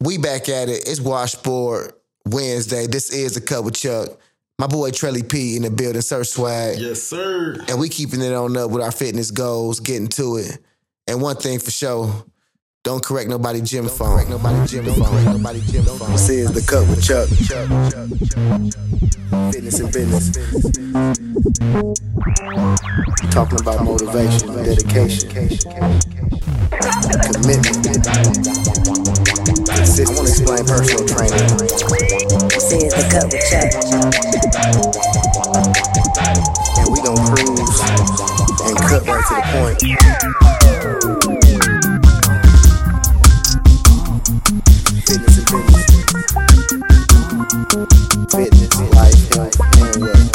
We back at it. It's Washboard Wednesday. This is the Cut with Chuck. My boy Trelly P in the building, Sir Swag. Yes, sir. And we keeping it on up with our fitness goals, getting to it. And one thing for sure, don't correct nobody gym form. Correct nobody gym form. Nobody gym form. This is the Cut with Chuck. Fitness and business. Talking about motivation, dedication, commitment. I want to explain personal training. This is the cut with Chuck. And we gon' cruise and cut right to the point. Fitness and business. Fitness, life, health, and wealth.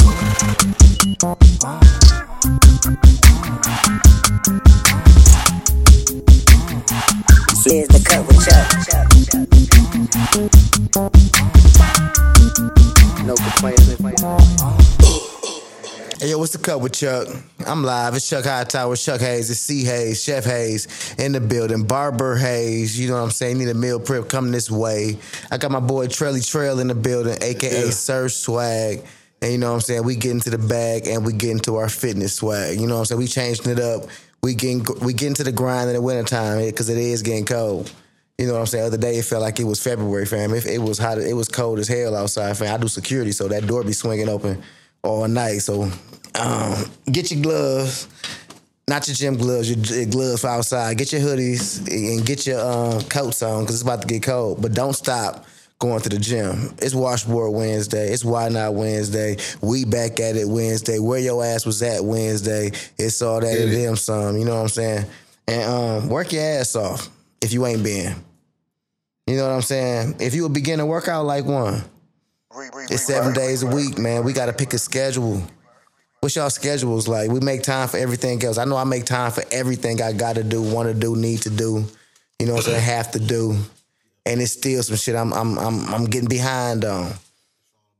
This is the cut with Chuck. No complaining. Hey, yo, what's the cut with Chuck? I'm live. It's Chuck Hightower, Chuck Hayes, it's C Hayes, Chef Hayes in the building, Barber Hayes. You know what I'm saying? Need a meal prep coming this way. I got my boy Trelly Trail in the building, aka Yeah. Sir Swag. And you know what I'm saying? We get into the bag and we get into our fitness swag. You know what I'm saying? We changing it up. We getting we get into the grind in the wintertime because it is getting cold. You know what I'm saying? The other day it felt like it was February, fam. It, it was hot. It was cold as hell outside, fam. I do security, so that door be swinging open all night. So um, get your gloves, not your gym gloves, your, your gloves for outside. Get your hoodies and get your uh, coats on because it's about to get cold. But don't stop going to the gym. It's Washboard Wednesday. It's Why Not Wednesday. We back at it Wednesday. Where your ass was at Wednesday. It's all that and it. them some. You know what I'm saying? And um, work your ass off if you ain't been. You know what I'm saying? If you a beginner, work out like one. It's seven days a week, man. We got to pick a schedule. What's y'all schedules like? We make time for everything else. I know I make time for everything I got to do, want to do, need to do. You know what I'm saying? Have to do. And it's still some shit I'm I'm I'm I'm getting behind on.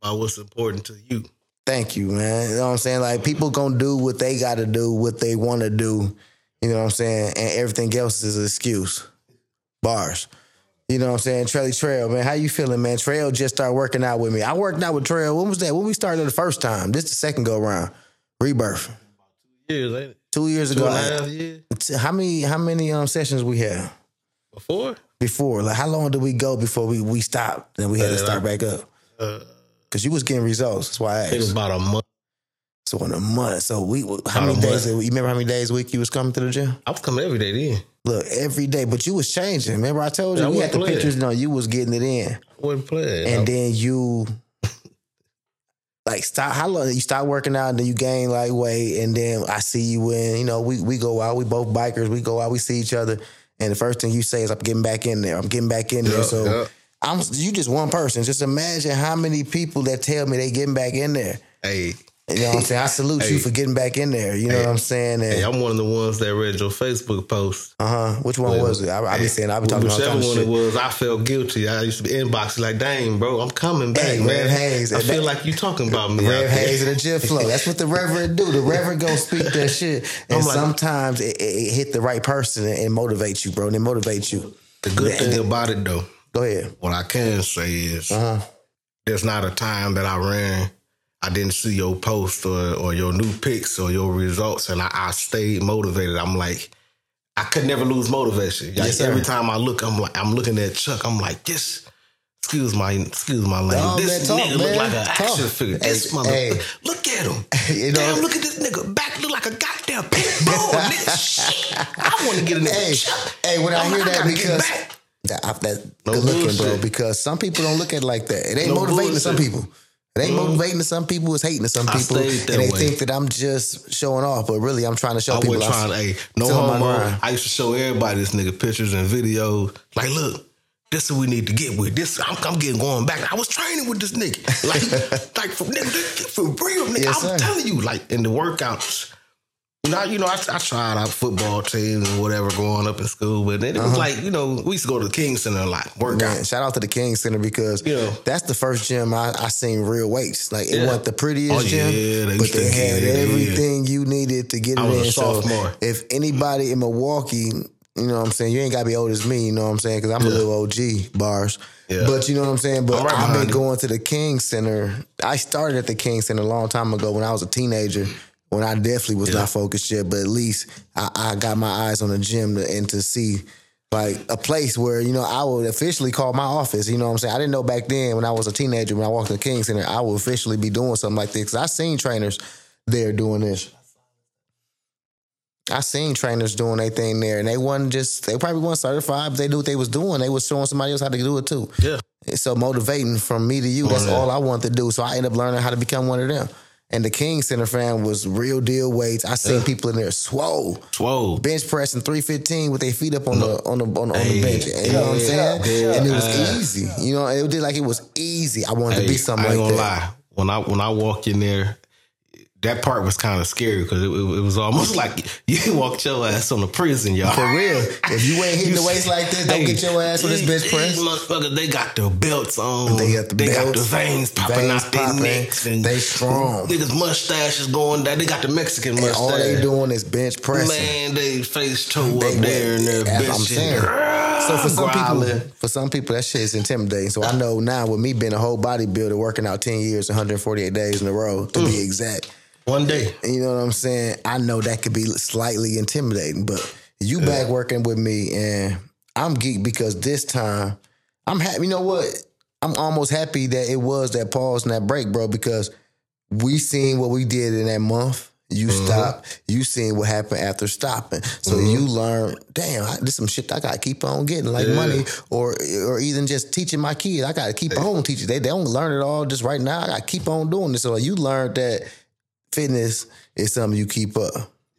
About what's important to you. Thank you, man. You know what I'm saying? Like people gonna do what they gotta do, what they wanna do. You know what I'm saying? And everything else is an excuse. Bars. You know what I'm saying? Trelly Trail, man. How you feeling, man? Trail just started working out with me. I worked out with Trail. When was that? When we started the first time? This the second go round. Rebirth. Years, ain't it? Two years Two ago. a half years How many how many um sessions we had before. before? Like how long did we go before we we stopped and we had to start back up? Uh, Cause you was getting results. That's why I asked. it was about a month. So in a month. So we how many days? You remember how many days a week you was coming to the gym? I was coming every day then. Look, every day, but you was changing. Remember I told you I we had the playing. pictures. No, you was getting it in, I wasn't playing. and I- then you like stop. How long you start working out, and then you gain like weight, and then I see you when You know, we we go out. We both bikers. We go out. We see each other, and the first thing you say is, "I'm getting back in there. I'm getting back in there." So. yeah. I'm you just one person. Just imagine how many people that tell me they getting back in there. hey, You know what I'm saying? I salute you for getting back in there. You know what I'm saying? And, hey, I'm one of the ones that read your Facebook post. uh huh. Which one Well, was it? I, I be saying I be talking whichever of one it was, I felt guilty. I used to be inboxing like, "Dang, bro, I'm coming back, Hey, man." Rev Hayes, I feel that- like you talking about me. Rev. Hayes and the Jet Flow. That's what the Reverend do. The Reverend go speak that shit, and like- sometimes it, it, it hit the right person and, and motivate you, bro. And it motivates you. The good thing then- about it, though, Go ahead. what I can say is, Uh huh. there's not a time that I ran. I didn't see your post or, or your new pics or your results, and I, I stayed motivated. I'm like, I could never lose motivation. Like Yes, every time I look, I'm like, I'm looking at Chuck. I'm like, this. Excuse my, excuse my language. Dog, this man, talk, nigga look like an talk. action figure. This Hey, mother, hey. look at him. You know- Damn, look at this nigga back. Look like a goddamn pit bull. Shit, I want to get a nigga. Hey, Chuck. hey, when I I'm hear like, that get because back. that, that No good looking, bro. Because some people don't look at it like that. It ain't No motivating to some people. It ain't mm-hmm. motivating to some people. It's hating to some people, and they way. think that I'm just showing off. But really, I'm trying to show I people. I'm- trying to, hey, no still on my homo. I used to show everybody this nigga pictures and videos. Like, look, this is what we need to get with. This, I'm, I'm getting going back. I was training with this nigga. Like, like for, nigga, for real, nigga. Yes, I'm sir. telling you, like, in the workouts. You know, you know, I, I tried out football teams and whatever growing up in school, but then it Uh-huh. was like, you know, we used to go to the King Center a lot, work out. Man, shout out to the King Center because Yeah. that's the first gym I, I seen real weights. Like it Yeah. wasn't the prettiest Oh, gym, yeah, they but they had it in. everything you needed to get I it in. So sophomore. if anybody in Milwaukee You know what I'm saying? You ain't gotta be old as me, you know what I'm saying? Because I'm a little OG bars. Yeah. But you know what I'm saying? But right I've been you. going to the King Center. I started at the King Center a long time ago when I was a teenager. When I definitely was Yeah. not focused yet, but at least I, I got my eyes on the gym to, and to see like a place where you know I would officially call my office. You know what I'm saying? I didn't know back then when I was a teenager when I walked to the King Center I would officially be doing something like this because I seen trainers there doing this. I seen trainers doing their thing there, and they wasn't just they probably weren't certified, but they knew what they was doing. They was showing somebody else how to do it too. Yeah. It's so motivating from me to you. That's yeah. all I want to do. So I end up learning how to become one of them. And the King Center fan was real deal weights. I seen people in there swole, Swole. bench pressing three fifteen with their feet up on the on the on, the- on Hey. the bench. You know what I'm saying? Yeah. And it was Yeah. easy. You know, it did like it was easy. I wanted to be Hey, something I ain't like gonna that. lie. When I when I walk in there, that part was kind of scary because it, it, it was almost like you walked your ass on a prison, y'all. For real. If you ain't hitting the waist like this, don't Hey, get your ass with this bench these press. Motherfuckers, they got their belts on. They got the belts, got the veins popping veins out their necks. And they strong. Niggas mustaches going down. They got the Mexican And mustache. all they doing is bench pressing. Man, they face toe They up there and they're I'm saying. So for some Growling. people, for some people, that shit is intimidating. So I know now with me being a whole bodybuilder, working out ten years, 148 days in a row to Mm. be exact. One day. You know what I'm saying? I know that could be slightly intimidating, but you back working with me, and I'm geeked because this time I'm happy. You know what? I'm almost happy that it was that pause and that break, bro, because we seen what we did in that month. You mm-hmm. stop. You seen what happened after stopping. So mm-hmm. you learn. Damn, I, this some shit I gotta keep on getting, like Yeah. money, or or even just teaching my kids. I gotta keep on teaching. They they don't learn it all just right now. I gotta keep on doing this. So you learned that fitness is something you keep up.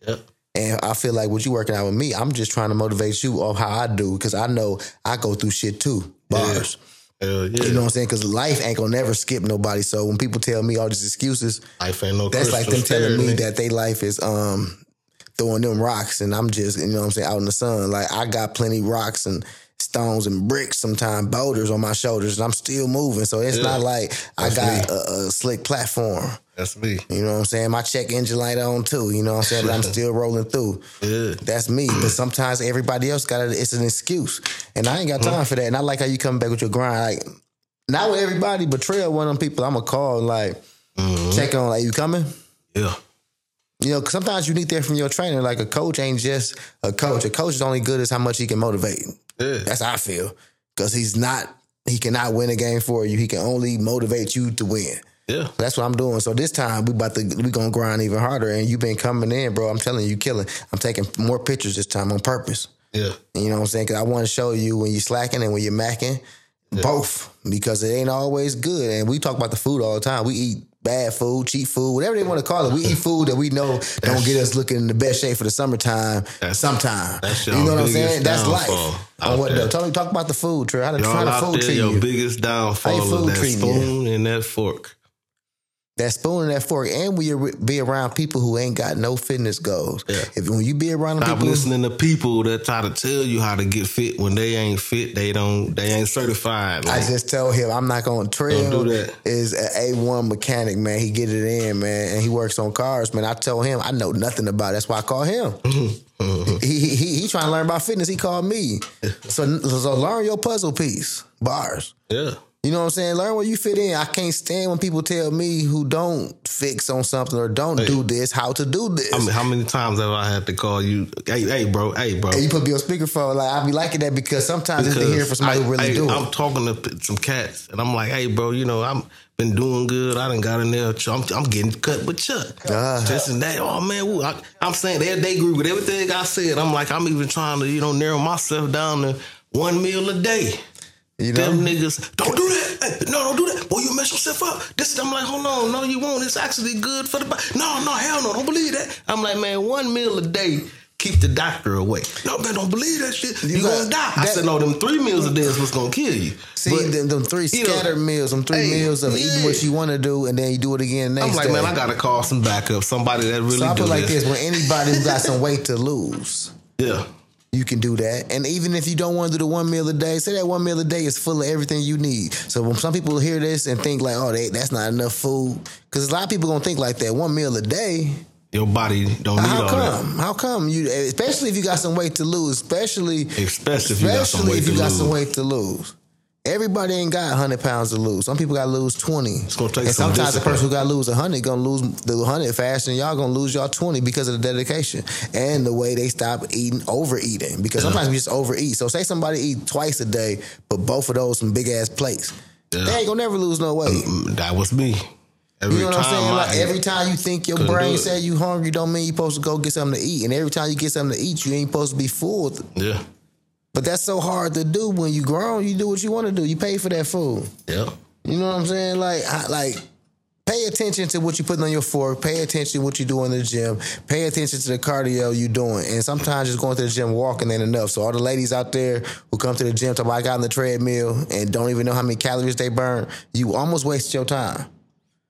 Yep. And I feel like what you working out with me, I'm just trying to motivate you on how I do because I know I go through shit too. Bars. Hell yeah. You know what I'm saying? Because life ain't gonna never skip nobody. So when people tell me all these excuses, Life ain't no that's like them telling me that they life is um throwing them rocks and I'm just, you know what I'm saying, out in the sun. Like I got plenty rocks and stones and bricks, sometimes boulders on my shoulders, and I'm still moving. So it's Yeah. not like I That's got a, a slick platform. That's me. You know what I'm saying? My check engine light on too. You know what I'm saying? But I'm still rolling through. Yeah. That's me. But sometimes everybody else got it. It's an excuse, and I ain't got time uh-huh. for that. And I like how you come back with your grind. Like not with everybody, but Trail one of them people I'm gonna call like mm-hmm. check on. Like you coming? Yeah. You know, 'cause sometimes you need that from your trainer. Like a coach ain't just a coach. A coach is only good as how much he can motivate. Yeah. That's how I feel. Because he's not. He cannot win a game for you. He can only motivate you to win. Yeah. That's what I'm doing. So this time we about to we gonna grind even harder. And you've been coming in, bro. I'm telling you, you killing. I'm taking more pictures this time on purpose. Yeah. You know what I'm saying? Because I want to show you when you're slacking and when you're macking, both. Because it ain't always good. And we talk about the food all the time. We eat bad food, cheap food, whatever they want to call it. We eat food that we know don't get us looking in the best shape for the summertime. That's- sometime. that's you know what I'm saying? That's life. On what though? Tell me, talk about the food, Trey. How Y'all the out food there, treat your you? biggest downfall is that treating you? spoon and that fork. That spoon and that fork, and when you be around people who ain't got no fitness goals. Yeah. If when you be around Stop people, listening to people that try to tell you how to get fit when they ain't fit. They don't. They ain't certified. I just tell him I'm not going to trail. Don't do that. Is an A one mechanic man. He get it in man, and he works on cars man. I tell him I know nothing about. it. That's why I call him. he, mm-hmm. he he he trying to learn about fitness. He called me. So so learn your puzzle piece bars. yeah. You know what I'm saying? Learn where you fit in. I can't stand when people tell me who don't fix on something or don't do this how to do this. I mean, how many times have I had to call you? Hey, hey, bro. Hey, bro. And you put me on speakerphone. Like I be liking that because sometimes it's to hear from somebody I- who really I, do it. I'm talking to some cats, and I'm like, "Hey, bro, you know, I'm been doing good. I done got in there. I'm, I'm getting cut with Chuck. Ah. This and that. Oh man, woo. I, I'm saying they they agree with everything I said. I'm like, I'm even trying to you know narrow myself down to one meal a day. You know, Them niggas, don't do that. No, don't do that. Boy, you mess yourself up. This, I'm like, hold on, no, you won't. It's actually good for the body. No, no, hell no, don't believe that. I'm like, man, one meal a day. Keep the doctor away. No, man, don't believe that shit. You, You gonna die. I that- said, no, them three meals a day is what's gonna kill you. See But them, them three you know, scattered meals, them three hey, meals of eating what you want to do, and then you do it again next I'm like, day. man, I gotta call some backup. Somebody that really so I put like this. this: when anybody who got some weight to lose, Yeah. You can do that. And even if you don't want to do the one meal a day, say that one meal a day is full of everything you need. So when some people hear this and think like, oh, they, that's not enough food, because a lot of people gonna think like that. One meal a day, your body don't need How all that. come? How come you? Especially if you got some weight to lose. Especially, Especially if you got some weight you to got lose. some weight to lose. Everybody ain't got hundred pounds to lose. Some people got to lose twenty. It's gonna take and some sometimes the person who got to lose hundred gonna lose the hundred faster, and y'all gonna lose y'all twenty because of the dedication and the way they stop eating, overeating. Because sometimes we just overeat. So say somebody eat twice a day, but both of those some big ass plates. Yeah. They ain't gonna never lose no weight. Mm, That was me. Every You know what I'm saying? Like every time you think your brain said you hungry, don't mean you supposed to go get something to eat. And every time you get something to eat, you ain't supposed to be full. Yeah. But that's so hard to do when you grown. You do what you want to do. You pay for that food. Yeah. You know what I'm saying? Like, I, like, pay attention to what you putting on your fork. Pay attention to what you do in the gym. Pay attention to the cardio you doing. And sometimes just going to the gym walking ain't enough. So all the ladies out there who come to the gym talk about I got on the treadmill and don't even know how many calories they burn, you almost waste your time.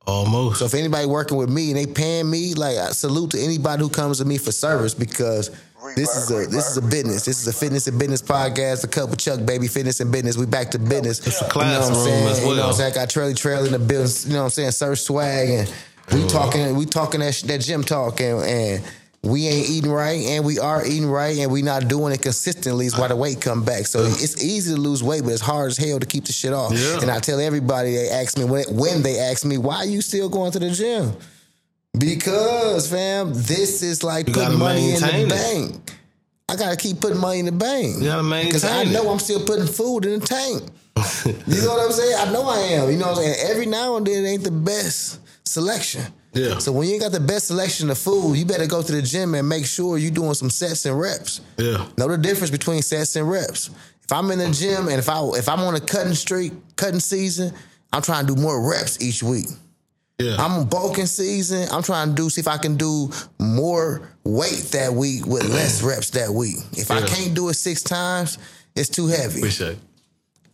Almost. So if anybody working with me and they paying me, like I salute to anybody who comes to me for service because this is a this is a business. This is a fitness and business podcast. The couple Chuck, baby, fitness and business. We back to business. It's a You know what I'm saying? as You know what I'm well. saying? I got Traily Trail in the business. You know what I'm saying? Surf swag and we talking we talking that that gym talk and, and we ain't eating right and we are eating right and we not doing it consistently is why the weight come back. So it's easy to lose weight, but it's hard as hell to keep the shit off. Yeah. And I tell everybody they ask me when, when they ask me why you still going to the gym. Because fam, this is like You putting money in the it. bank. I gotta keep putting money in the bank. You gotta maintain Because I it. know I'm still putting food in the tank. you know what I'm saying? I know I am. You know what I'm saying? Every now and then it ain't the best selection. Yeah. So when you ain't got the best selection of food, you better go to the gym and make sure you're doing some sets and reps. Yeah. Know the difference between sets and reps. If I'm in the gym and if I if I'm on a cutting streak, cutting season, I'm trying to do more reps each week. Yeah. I'm bulking season. I'm trying to do see if I can do more weight that week with less mm. reps that week. If I can't do it six times, it's too heavy. Appreciate it.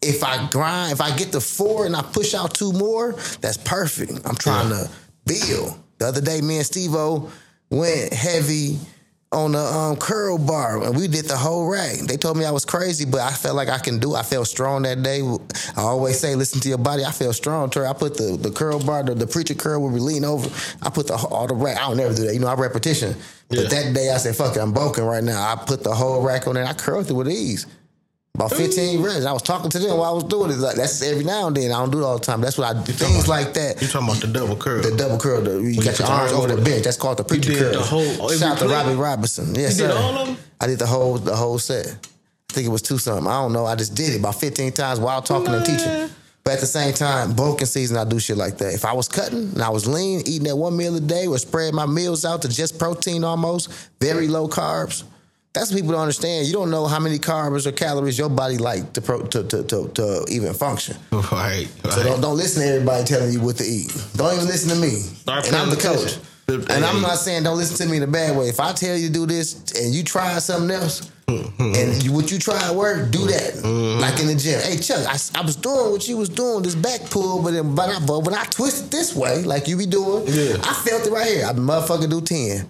If I grind, if I get to four and I push out two more, that's perfect. I'm trying Yeah. to build. The other day, me and Steve-O went heavy on the um, curl bar and we did the whole rack. They told me I was crazy, but I felt like I can do. it. I felt strong that day. I always say, listen to your body. I feel strong. Terry. I put the, the curl bar, the, the preacher curl where we lean over. I put the all the rack. I don't never do that. You know, I repetition. Yeah. But that day I said, fuck it, I'm bulking right now. I put the whole rack on there. I curled it with ease. About 15 reps. I was talking to them while I was doing it. Like that's every now and then. I don't do it all the time. That's what I do. Things like that. You talking about the double curl? The double curl, the, you got your arms over the bench. That's called the preacher curl. the whole- oh, Shout out to? Robbie Robinson. Yes, You did all of them? I did the whole the whole set. I think it was two something. I don't know. I just did it about 15 times while talking and teaching. But at the same time, bulking season, I do shit like that. If I was cutting and I was lean, eating that one meal a day, or spread my meals out to just protein almost, very low carbs. That's what people don't understand. You don't know how many carbs or calories your body like to pro, to, to, to, to even function. right. right. So don't, don't listen to everybody telling you what to eat. Don't even listen to me. Start and I'm the coach. attention. And I'm not saying don't listen to me in a bad way. If I tell you to do this and you try something else, and you, what you try at work, do that. Mm-hmm. Like in the gym. Hey Chuck, I, I was doing what you was doing, this back pull, but then, but, I, but when I twist it this way, like you be doing, Yeah. I felt it right here. I motherfucker do 10.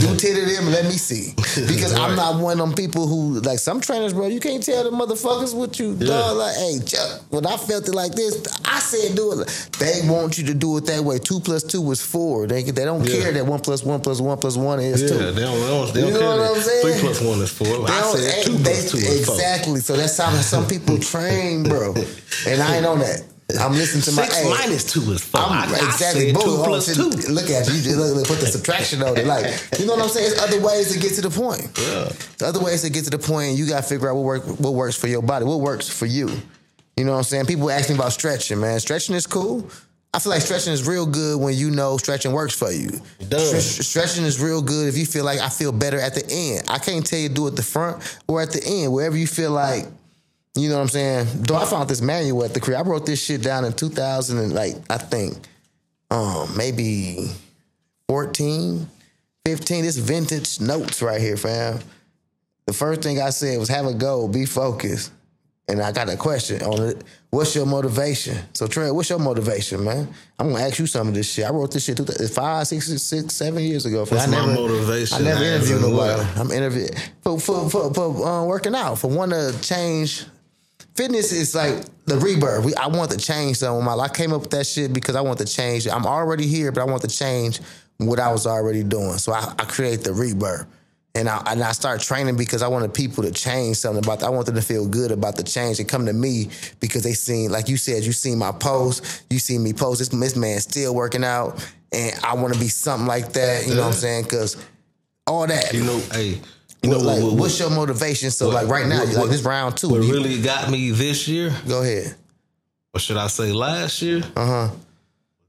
do 10 of them and let me see. Because I'm not one of them people who, like some trainers, bro, you can't tell the motherfuckers what you Yeah. done. Like, hey, Chuck, when I felt it like this, I said do it. They want you to do it that way. Two plus two was four. They, they don't Yeah. care that one plus one plus one plus one is Yeah, two. they don't, they don't, they You don't know care what I'm saying? Three plus one is four. They I said two they- two. Exactly. So that's how some people train, bro. And I ain't on that. I'm listening to my Six minus two is four. I'm, I, exactly. I Boom. two plus two. Look at you. You just look, look, put the subtraction on it. Like, you know what I'm saying? There's other ways to get to the point. Yeah. There's other ways to get to the point. You got to figure out what work what works for your body. What works for you. You know what I'm saying? People ask me about stretching, man. Stretching is cool. I feel like stretching is real good when you know stretching works for you. It does. Stre- stretching is real good if you feel like I feel better at the end. I can't tell you do it the front or at the end, wherever you feel like you know what I'm saying? Though I found this manual at the crib. I wrote this shit down in 2000 and like I think um maybe 14, 15. This vintage notes right here, fam. The first thing I said was have a goal, be focused. And I got a question on it. What's your motivation? So Trey, what's your motivation, man? I'm gonna ask you some of this shit. I wrote this shit five, six, six, seven years ago. What's I my never, motivation I never as interviewed in nobody. I'm interviewing for for for, for uh, working out for one to change. Fitness is like the rebirth. We, I want to change something in my life. I came up with that shit because I want to change. I'm already here, but I want to change what I was already doing. So I, I create the rebirth. And I, and I start training because I wanted people to change something about that. I want them to feel good about the change and come to me because they seen, like you said, you seen my post, you see me post. This, this man still working out, and I want to be something like that. You know what I'm saying? Because all that. You know, hey, you know like, what, what, what's your motivation? So what- like right now, like this round two. what you- really got me this year, go ahead. or should I say last year? Uh huh.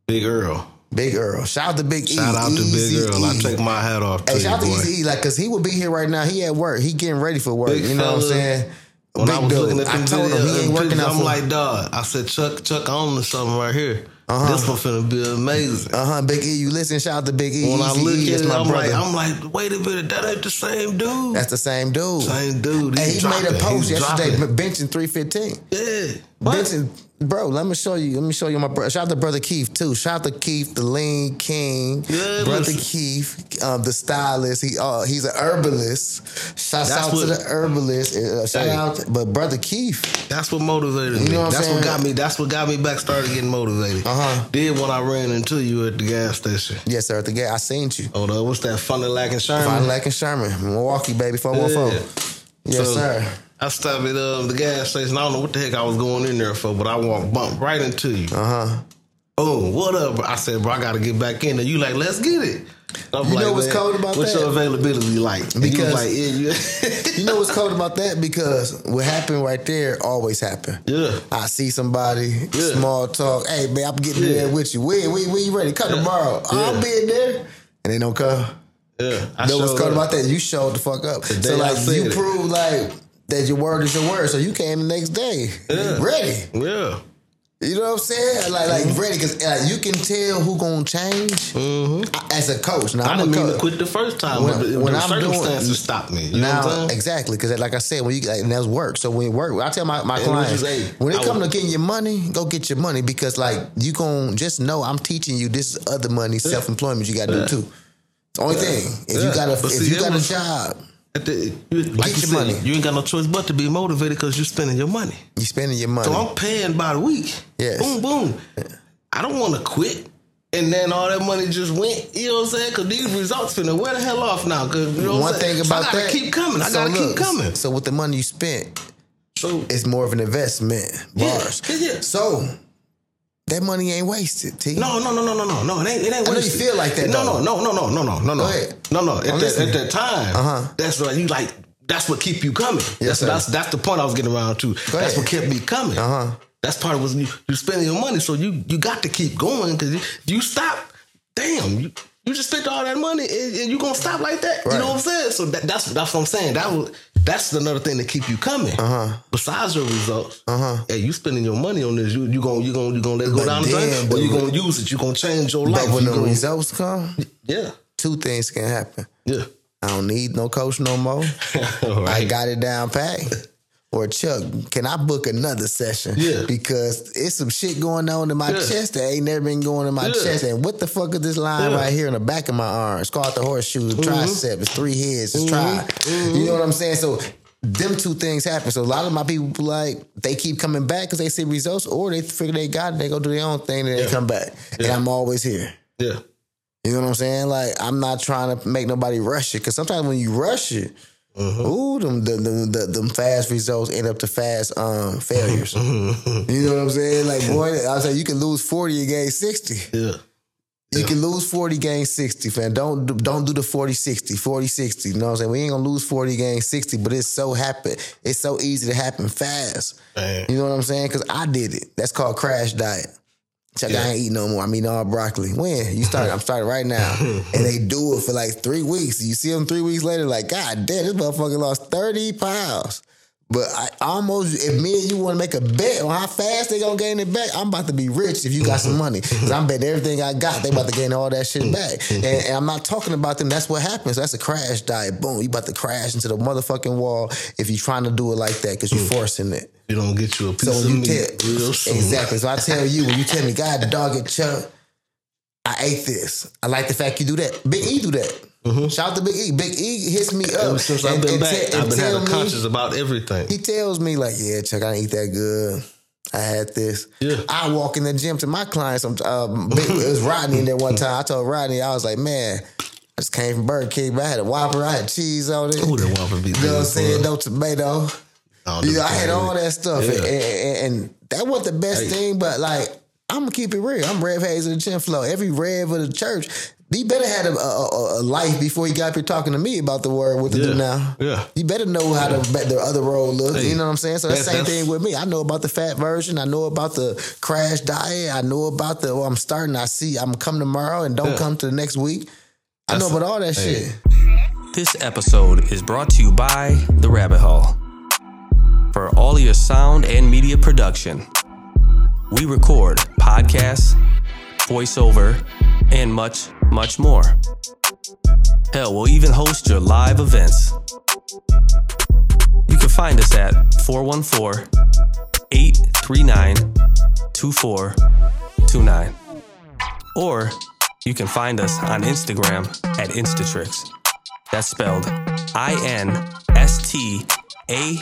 Big Earl. Big Earl. Shout out to Big E. Shout out to Big Earl. I E. take my hat off to Hey, you, shout out to. Easy E, like, cause he would be here right now. He at work. He getting ready for work. Big you know what I'm saying? When Big I was dude. looking at I them told him he ain't working out I'm like, dog. I said, Chuck, Chuck, on to something right here. Uh-huh. This one finna be amazing. uh huh. Big E, you listen. Shout out to Big E. when I look e, at it, I'm brother. like, I'm like, wait a minute, that ain't the same dude. that's the same dude. same dude. Hey, He's he made a post yesterday, benching 315. Yeah. What? Benching, bro. Let me show you. Let me show you my brother. Shout out to brother Keith too. Shout out to Keith, the Lean King. Yeah, brother. Keith, um, the stylist. He uh, he's an herbalist. Shout That's out to the herbalist. Uh, shout Hey. out, but brother Keith. That's what motivated me. You know what that's saying? what got me. That's what got me back. Started getting motivated. Uh-huh. Did when I ran into you at the gas station. Yes, sir. At the gate, I seen you. Oh, no, what's that? Fond du Lac and Sherman. Fond du Lac and Sherman, Milwaukee, baby, 414. Yeah. Yes, So, sir. I stopped at um, the gas station. I don't know what the heck I was going in there for, but I walked bump right into you. Uh huh. Oh, what up? I said, bro, I got to get back in there. You like, let's get it. I'm You like, know what's "Man, cold about what's that? What's your availability like? And Because- like, yeah, you- know what's cold about that? Because what happened right there always happen. Yeah. I see somebody, Yeah. small talk. Hey, man, I'm getting Yeah. there with you. When, when, when you ready? Come tomorrow. Oh, I'll be in there. And they don't come. yeah. I know what's cold up. about that? You showed the fuck up. day So, like, you it. proved, like, that your word is your word. So you came the next day. Yeah. Ready. Yeah. You know what I'm saying? Like, like ready, because like, you can tell who gonna change I- as a coach. Now, Mm-hmm. I I'm didn't mean to quit the first time, When- when the I'm doing- circumstances stopped me. You now, exactly, because like I said, when you like, and that's work. So when work, I tell my, my And clients hey, when it come to getting your money, go get your money because like you gonna just know I'm teaching you this other money, self employment you got to do too. Only thing if you got a if you got a job, the- you, like you said, money. you ain't got no choice but to be motivated because you're spending your money. You're spending your money. So I'm paying by the week. Yes. Boom, boom. I don't want to quit. And then all that money just went, you know what I'm saying? Because these results finna wear the hell off now. Cause you know what One I'm thing saying? about so I gotta that, keep coming. I so gotta look, keep coming. So with the money you spent, So it's more of an investment. Yeah, Bars. yeah, yeah. So that money ain't wasted. T. no, no, no, no, no, no, no. It ain't. It ain't. I know you feel like that, No, though. no, no, no, no, no, no, no, Go ahead. no, no. At that, at that time, Uh-huh. that's what you like. That's what keep you coming. that's, sir. that's that's the point I was getting around to. That's ahead. what kept me coming. Uh-huh. That's part of what you you spending your money, so you you got to keep going because if you stop, damn, you you just spent all that money and, and you gonna stop like that. You know what I'm saying? So that, that's that's what I'm saying. That was that's another thing to keep you coming. Uh-huh. Besides your results, Uh-huh. Hey, you spending your money on this? You you gonna you gonna you gonna let it go But down the drain, or you gonna use it? You gonna change your life? When You the gonna- results come, yeah, two things can happen. yeah. I don't need no coach no more. All I got it down pat. Or Chuck, can I book another session? Yeah. Because it's some shit going on in my Yeah. chest that ain't never been going in my Yeah. chest. And what the fuck is this line Yeah. Mm-hmm. right here in the back of my arm? It's called the horseshoe, the tricep. It's three heads. It's tri. You know what I'm saying? So them two things happen. So a lot of my people like they keep coming back because they see results, or they figure they got it. They go do their own thing and they come back. And I'm always here. yeah, You know what I'm saying? Like I'm not trying to make nobody rush it because sometimes when you rush it, Mm-hmm. ooh, them the, them, the, them fast results end up to fast um, failures. Mm-hmm. you know what I'm saying? Like boy, I like, you can lose forty and gain sixty. yeah. You can lose 40, gain 60, fam. Don't do- don't do the 40, 60, 40, 60. You know what I'm saying? We ain't gonna lose 40, gain 60, but it's so happen. It's so easy to happen fast. You know what I'm saying? Because I did it. That's called crash diet. Chuck, Yeah. I ain't eat no more. I'm eating all broccoli. When? You start, I'm starting right now. and they do it for like three weeks. You see them three weeks later, like, God damn, this motherfucker lost 30 pounds. But I almost, if me and you want to make a bet on how fast they gonna gain it back, I'm about to be rich if you got some money. Cause I'm betting everything I got, they about to gain all that shit back. And, and I'm not talking about them. That's what happens. That's a crash diet. Boom, you about to crash into the motherfucking wall if you trying to do it like that because you're mm. forcing it. You don't get you a piece So of you meat tell real soon. exactly, so I tell you when you tell me, God, dog it, Chuck, I ate this. I like the fact you do that. Big E do that. Shout out to Big E. Big E hits me up Mm-hmm. Ever since I've and- been and back, te- I've been having me- conscious about everything. He tells me like, yeah, Chuck, I didn't eat that good. I had this. Yeah. I walk in the gym to my clients. Um, it was Rodney in there one time. I told Rodney, I was like, man, I just came from Burger King, but I had a Whopper, I had cheese on it. Ooh, that Whopper be You know what I'm saying? No tomato. I You know, I had all that stuff, Yeah. and, and, and that wasn't the best Hey. thing. But like, I'm gonna keep it real. I'm Rev Hayes of the Chin Flow. Every Rev of the church, he better had a, a, a- a life before he got up here talking to me about the word what to do now. Yeah. you better know how the the other road looks. Hey, you know what I'm saying? So that's the same that's- thing with me. I know about the fat version. I know about the crash diet. I know about the. Well, I'm starting. I see. I'm come tomorrow and don't Yeah. come to the next week. I know about all that hey. shit. This episode is brought to you by The Rabbit Hole. For all your sound and media production, we record podcasts, voiceover, and much, much more. Hell, we'll even host your live events. You can find us at 414 839 2429. Or you can find us on Instagram at Instatrixx. That's spelled I N S T A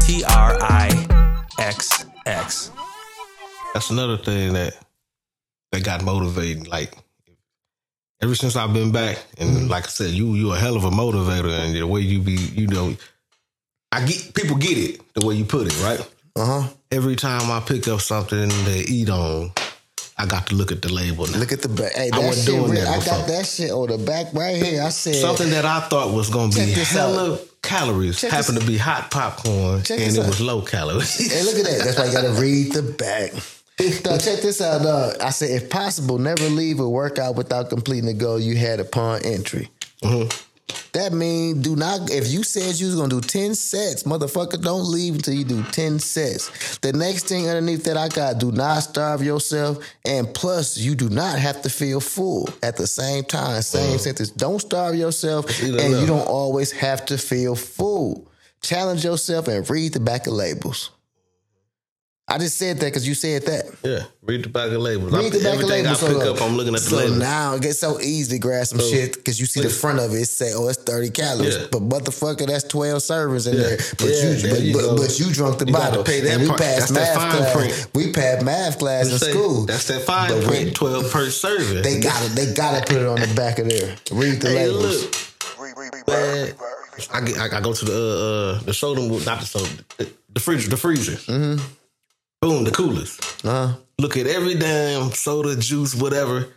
T R I X X. That's another thing that that got motivating. Like ever since I've been back, and like I said, you you a hell of a motivator, and the way you be, you know, I get people get it the way you put it, right? Uh huh. Every time I pick up something to eat on, I got to look at the label. Now. Look at the back. Hey, I wasn't doing real. that I got that shit on the back right here. I said Something that I thought was gonna be hella out. calories Check happened this- to be hot popcorn, Check and it out. was low calories. Hey, look at that. That's why you gotta read the back. Now check this out, dog. I said, if possible, never leave a workout without completing the goal you had upon entry. Mm-hmm. That means do not. If you said you was gonna do ten sets, motherfucker, don't leave until you do ten sets. The next thing underneath that I got: do not starve yourself, and plus, you do not have to feel full at the same time. Same sentence. Don't starve yourself, and you don't always have to feel full. Challenge yourself and read the back of labels. I just said that because you said that. yeah, read the back of labels. Read the back of Everything labels. I pick so, up, I'm looking at the so labels. now it gets so easy to grab some shit because you see the front of it, it say, "Oh, it's thirty calories," Yeah. but motherfucker, that's twelve servings in Yeah. there. But Yeah, you, there but, you but, but you drunk the You bottle, pay that and we part. passed That's math class. print. We passed math class in Say, school. That's that fine But we- print, twelve per serving. They got it. They got to put it on the back of there. Read the Hey, labels. look, man, I, get, I, I go to the uh, uh the soda, not the soda, the, the freezer, the freezer. Mm-hmm. Boom, the coolest. Uh-huh. Look at every damn soda, juice, whatever.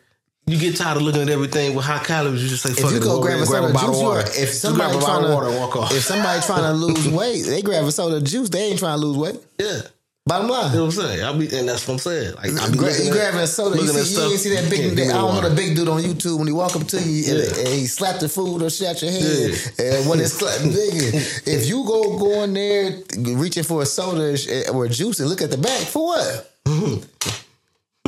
You get tired of looking at everything with high calories. You just say, If "Fuck you it, go grab a soda bottle juice, of water." if somebody trying to, water, walk off. if somebody trying to lose weight, they grab a soda juice. They ain't trying to lose weight. yeah. Bottom line. You know what I'm saying? I be, and that's what I'm saying. Like, I be Gra- you grabbing a soda. You, see, you ain't see that big. That, I don't know the big dude on YouTube when he walk up to you and, Yeah. and he slap the food or shut your head. Yeah. And when it's cla- nigga, if you go going there reaching for a soda eh, or a juice and look at the back for what? Mm-hmm.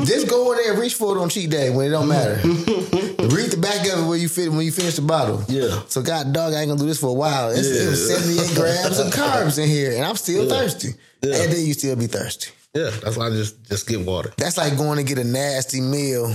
Just go in there and reach for it on cheat day when it don't matter. Mm-hmm. Read the back of it when you fit when you finish the bottle. Yeah. So God dog, I ain't gonna do this for a while. It's, It was Yeah. 78 grams of carbs in here, and I'm still Yeah. thirsty. Yeah. And then you still be thirsty. Yeah, that's why I just just get water. That's like going to get a nasty meal.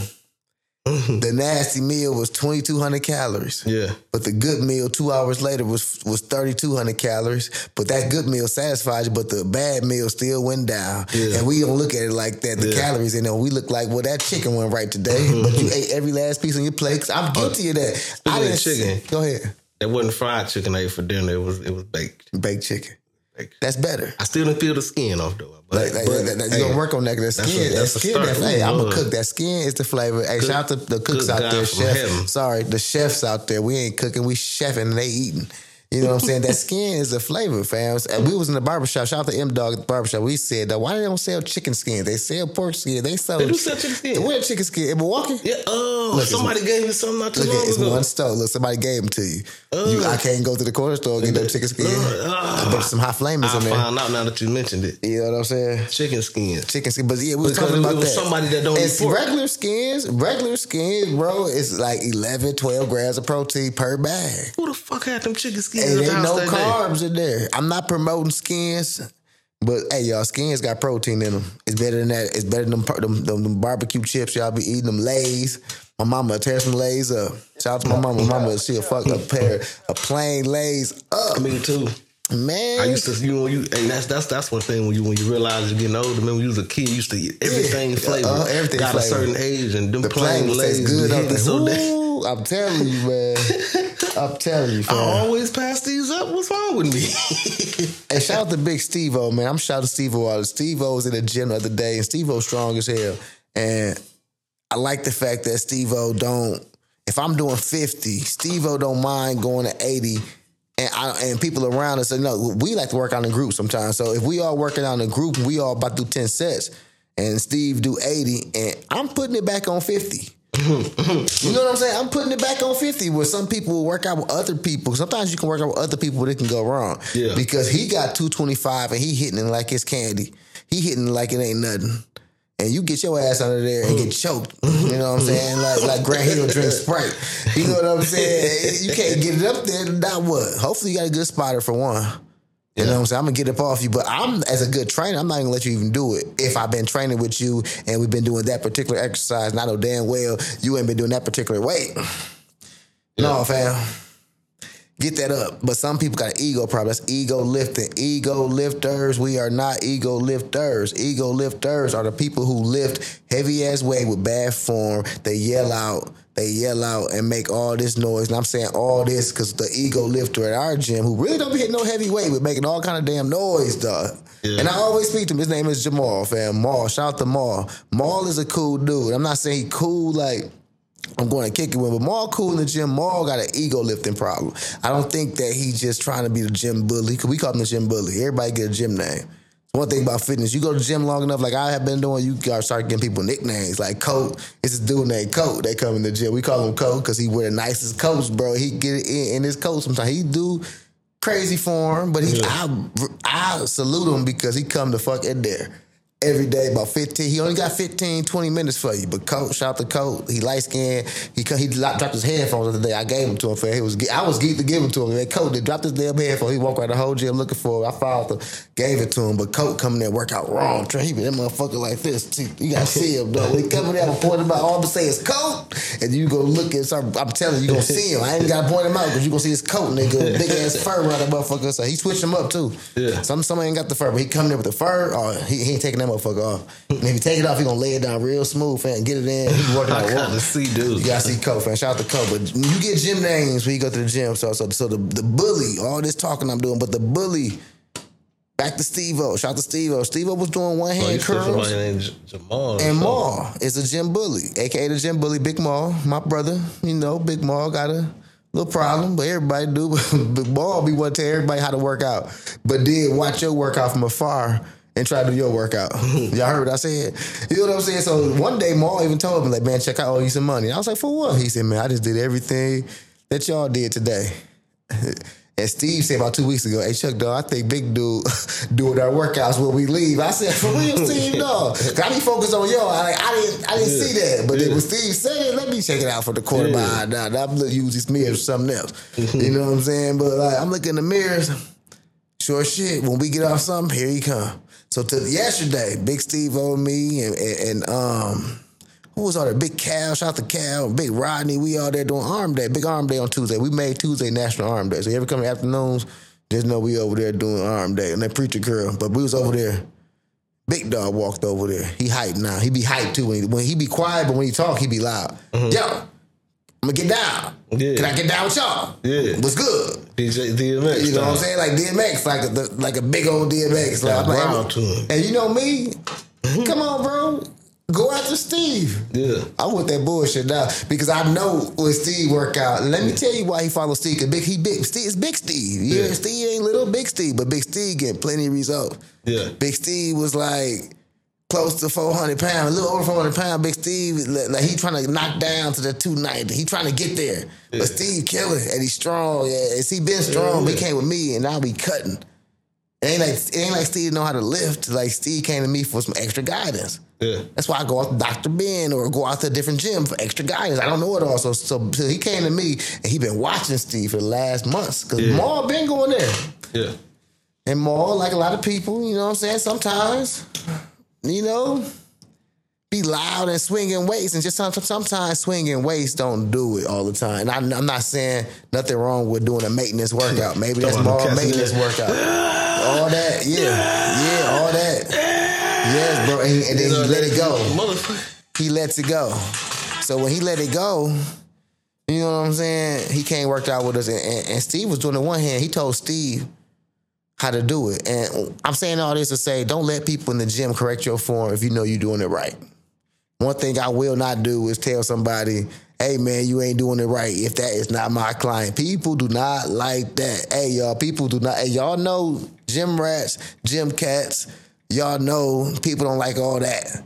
Mm-hmm. the nasty meal was 2,200 calories. Yeah. But the good meal two hours later was was 3,200 calories. But that good meal satisfied you, but the bad meal still went down. Yeah. And we don't look at it like that. The Yeah. calories in there, we look like, well, that chicken went right today. Mm-hmm. but you ate every last piece on your plate. I'm guilty of that. I didn't chicken. Go ahead. That wasn't fried chicken I ate for dinner. It was it was baked. Baked chicken. Baked. That's better. I still didn't peel the skin off though. But, Like, like, but, that- that- hey, you gonna work on that. That skin, that that's a skin. That, hey, I'm gonna cook. That skin is the flavor. Hey, Cook- shout out to the cooks cook out God there, chef. Sorry, the chefs out there. We ain't cooking. We chefing. and They eating. You know what I'm saying? That skin is the flavor, fam. And we was in the barbershop. Shout out to M Dog at the barbershop. We said, why they don't sell chicken skins? They sell pork skin. They sell. They do sell chicken skin. Where chicken skin in Milwaukee? Yeah. Oh, Look, somebody gave me something not too Look, long it's ago. one store. Look, somebody gave them to you. you. Uh, I can't go to the corner store and get no chicken skin. Ugh. I bet some hot flamers I in there. found out now that you mentioned it. You know what I'm saying? Chicken skins. chicken skin. But yeah, we was Because talking about was that. somebody that don't eat pork. regular skins. Regular skins, bro, it's like 11, 12 grams of protein per bag. Who the fuck had them chicken skins And at ain't no that day? carbs in there. I'm not promoting skins. But hey, y'all, skins got protein in them. It's better than that. It's better than them, them, them, them barbecue chips y'all be eating. Them Lays. My mama tear some Lays up. Shout out to my mama. My mama, she'll fuck a pair of plain Lays up. Me too. Man, I used to, you know, you and that's that's that's one thing when you when you realize you're getting older. Man, when you was a kid, you used to eat everything Yeah, flavored. uh, everything Got flavored. a certain age, and them the plain plane lays tastes good. be hitting so damn. I'm telling you, man. I'm telling you, I always pass these up. What's wrong with me? Hey, shout out to Big Steve O, man. I'm shouting Steve O out. Steve O was in the gym the other day, and Steve O's strong as hell. And I like the fact that Steve O don't, if I'm doing 50, Steve O don't mind going to 80. And, I, and people around us, you know, we like to work out in groups sometimes. So if we all working out in a group, we all about to do 10 sets, and Steve do 80, and I'm putting it back on 50. You know what I'm saying? I'm putting it back on 50 where some people will work out with other people. Sometimes you can work out with other people, but it can go wrong. Yeah. Because he got 225 and he hitting it like it's candy. He hitting it like it ain't nothing. And you get your ass under there and get mm. choked. You know what I'm saying? Like like Grant Hill drink Sprite. You know what I'm saying? You can't get it up there. Now what? Hopefully you got a good spotter for one. You know what I'm saying? I'm gonna get up off you, but I'm as a good trainer, I'm not gonna let you even do it. If I've been training with you and we've been doing that particular exercise, and I know damn well you ain't been doing that particular weight. No, fam. Get that up. But some people got an ego problem. That's ego lifting. Ego lifters. We are not ego lifters. Ego lifters are the people who lift heavy ass weight with bad form. They yell out. They yell out and make all this noise. And I'm saying all this because the ego lifter at our gym, who really don't be hitting no heavy weight, but making all kind of damn noise, dog. Yeah. And I always speak to him. His name is Jamal, fam. Maul. Shout out to Maul. Maul is a cool dude. I'm not saying he cool like I'm going to kick it with, but Maul cool in the gym. Maul got an ego lifting problem. I don't think that he's just trying to be the gym bully. Cause we call him the gym bully. Everybody get a gym name. One thing about fitness, you go to the gym long enough, like I have been doing, you gotta start getting people nicknames. Like Coat, it's this dude named Coat. They come in the gym. We call him Coat because he wear the nicest coats, bro. He get in, in his coat sometimes. He do crazy form, but he I I salute him because he come to fuck in there. Every day, about 15. He only got 15, 20 minutes for you. But Coach, shout out to Coach. He light skinned. He he dropped his headphones the other day. I gave him to him. For he was I was geeked to give him to him. Man, Coach, they dropped his damn headphones. He walked around the whole gym looking for it. I followed him, gave it to him. But Coach coming there work out wrong. He be that motherfucker like this. You gotta see him though. When he coming there, I'm pointing him out. All I'm say is Coach, and you go look at some. I'm telling you, you gonna see him. I ain't gotta point him out because you gonna see his coat, nigga. Big ass fur around that motherfucker. So he switched him up too. Yeah. Some some ain't got the fur, but he come there with the fur. Or he, he ain't taking that motherfucker off. And if you take it off, he gonna lay it down real smooth and get it in. He be working I out. gotta well. see, dude. You gotta see Coach, man. Shout out to Coach. But when you get gym names when you go to the gym. So so so the, the bully, all this talking I'm doing, but the bully. Back to Steve O. Shout out to Steve O. Steve O was doing one oh, hand said curls. named Jamal. And something. Maul is a gym bully, aka the gym bully, Big Maul, my brother. You know, Big Maul got a little problem, but everybody do. Big Maul be want to tell everybody how to work out, but did watch your workout from afar and try to do your workout. Y'all heard what I said? You know what I'm saying? So one day Maul even told me like, man, check out, I owe you some money. I was like, for what? He said, man, I just did everything that y'all did today. And Steve said about two weeks ago, hey Chuck dog, I think big dude doing our workouts when we leave. I said, for real, Steve. Cause I be focused on y'all. I, like, I didn't I didn't Yeah. see that. But then Yeah. when Steve said it, let me check it out for the quarter Yeah. by now. Now I'm looking use this mirror for something else. you know what I'm saying? But like I'm looking in the mirrors. Sure shit. When we get off something, here he come. So to yesterday, Big Steve owed me and, and, and um who was all there? Big Cal, shout out to Cal, Big Rodney. We all there doing Arm Day, Big Arm Day on Tuesday. We made Tuesday National Arm Day. So you ever come in the afternoons, just know we over there doing Arm Day. And that preacher curl, but we was over there. Big dog walked over there. He hyped now. He be hyped too. When he, when he be quiet, but when he talk, he be loud. Yo, I'm gonna get down. Yeah. Can I get down with y'all? Yeah. What's good? DJ DMX. You know what I'm saying? Like DMX, like a, like a big old DMX. Like, like, to him. And you know me? Mm-hmm. Come on, bro. Go after Steve. Yeah. I want that bullshit now because I know when Steve work out. Let me tell you why he follows Steve. Cause big, he big. Steve is big Steve. Yeah. Yeah. Steve ain't little big Steve, but big Steve getting plenty of results. Yeah. Big Steve was like close to 400 pounds, a little over 400 pounds. Big Steve, like he trying to knock down to the 290. He trying to get there. Yeah. But Steve killing and he's strong. Yeah, and he been strong. but He came with me and I'll be cutting. It ain't like it ain't like Steve know how to lift. Like Steve came to me for some extra guidance. Yeah. That's why I go out to Dr. Ben or go out to a different gym for extra guidance. I don't know it all. So, so, so he came to me and he been watching Steve for the last months. Cause Yeah. Maul been going there. Yeah. And Maul, like a lot of people, you know what I'm saying? Sometimes, you know, be loud and swinging weights, and just sometimes swinging weights don't do it all the time. And I'm not saying nothing wrong with doing a maintenance workout. Maybe that's more maintenance workout. All that, yeah, yeah, all that. Yes, bro. And, and then he let it go he lets it go. So when he let it go, you know what I'm saying? He came worked out with us, and, and, and Steve was doing the one hand. He told Steve how to do it, and I'm saying all this to say, don't let people in the gym correct your form if you know you're doing it right. One thing I will not do is tell somebody, "Hey man, you ain't doing it right." If that is not my client, people do not like that. Hey y'all, people do not. Hey y'all know gym rats, gym cats. Y'all know people don't like all that.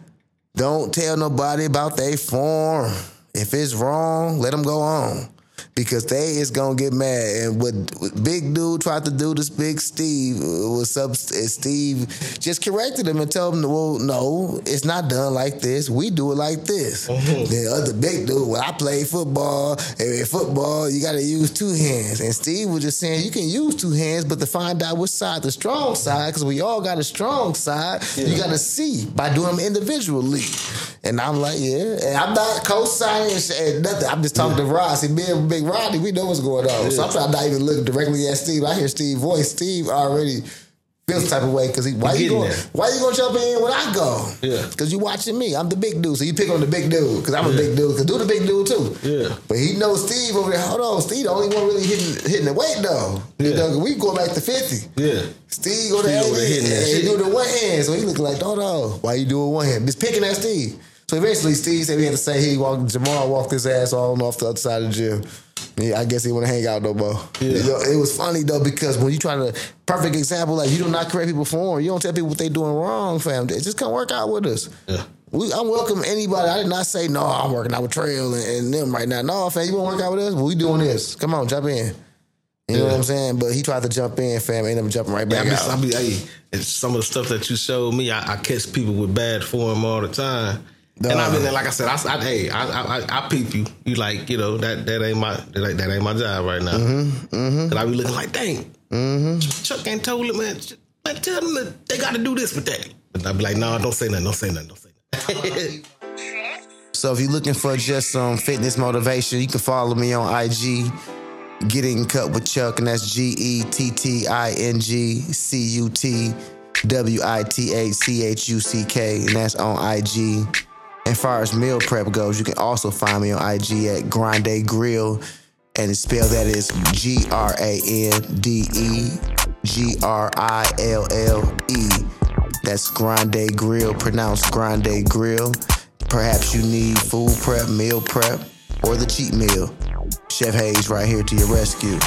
Don't tell nobody about their form. If it's wrong, let them go on. Because they is gonna get mad. And what, big dude tried to do this big Steve uh, was up Steve just corrected him and told him, well, no, it's not done like this. We do it like this. The other big dude, well, I played football, and in football, you gotta use two hands. And Steve was just saying you can use two hands, but to find out which side the strong side, because we all got a strong side, you gotta see by doing them individually. And I'm like, yeah. And I'm not co-signing nothing. I'm just talking to Ross. And me Big Rodney, we know what's going on. So I'm trying not even look directly at Steve. I hear Steve's voice. Steve already feels the type of way because he why you going there. why you gonna jump in when I go? Yeah. Because you watching me. I'm the big dude. So you pick on the big dude because I'm a big dude. Because do the big dude too. Yeah. But he knows Steve over there. Hold on, Steve the only one really hitting hitting the weight though. You Yeah. we going back to 50. Yeah. Steve go to Steve over 80 there hitting that and do the one hand. So he looking like, oh no, why you doing one hand? Just picking at Steve. So eventually Steve said we had to say he walked Jamal walked his ass on off the other side of the gym. Yeah, I guess he want to hang out no more. Yeah. Know, it was funny though because when you try to perfect example, like you do not correct people form, you don't tell people what they doing wrong, fam. They Just come work out with us. Yeah. We, I'm welcome anybody. I did not say no. I'm working out with Trell and, and them right now. No, fam, you want to work out with us? Well, we doing this. Come on, jump in. You know what I'm saying? But he tried to jump in, fam. Ain't him jumping right Yeah, I back be, out. I be, hey, and some of the stuff that you showed me, I, I catch people with bad form all the time. And I mean, like I said, I, I hey, I, I, I, I peep you. You like, you know, that that ain't my that ain't, that ain't my job right now. Mm-hmm, mm-hmm. And I be looking like, dang, mm-hmm. Chuck ain't told him, man. Man, tell them that they got to do this with that. And I be like, no, don't say nothing, don't say nothing, don't say nothing. So if you're looking for just some fitness motivation, you can follow me on IG. Getting cut with Chuck, and that's G E T T I N G C U T W I T H C H U C K, and that's on IG. As far as meal prep goes, you can also find me on IG at Grande Grille, and the spell that is G R A N D E G R I L L E. That's Grande Grille, pronounced Grande Grille. Perhaps you need food prep, meal prep, or the cheat meal. Chef Hayes right here to your rescue.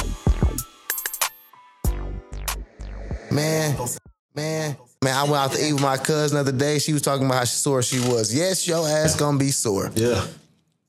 Man, man, man, I went out to eat with my cousin the other day. She was talking about how sore she was. Yes, your ass gonna be sore. yeah.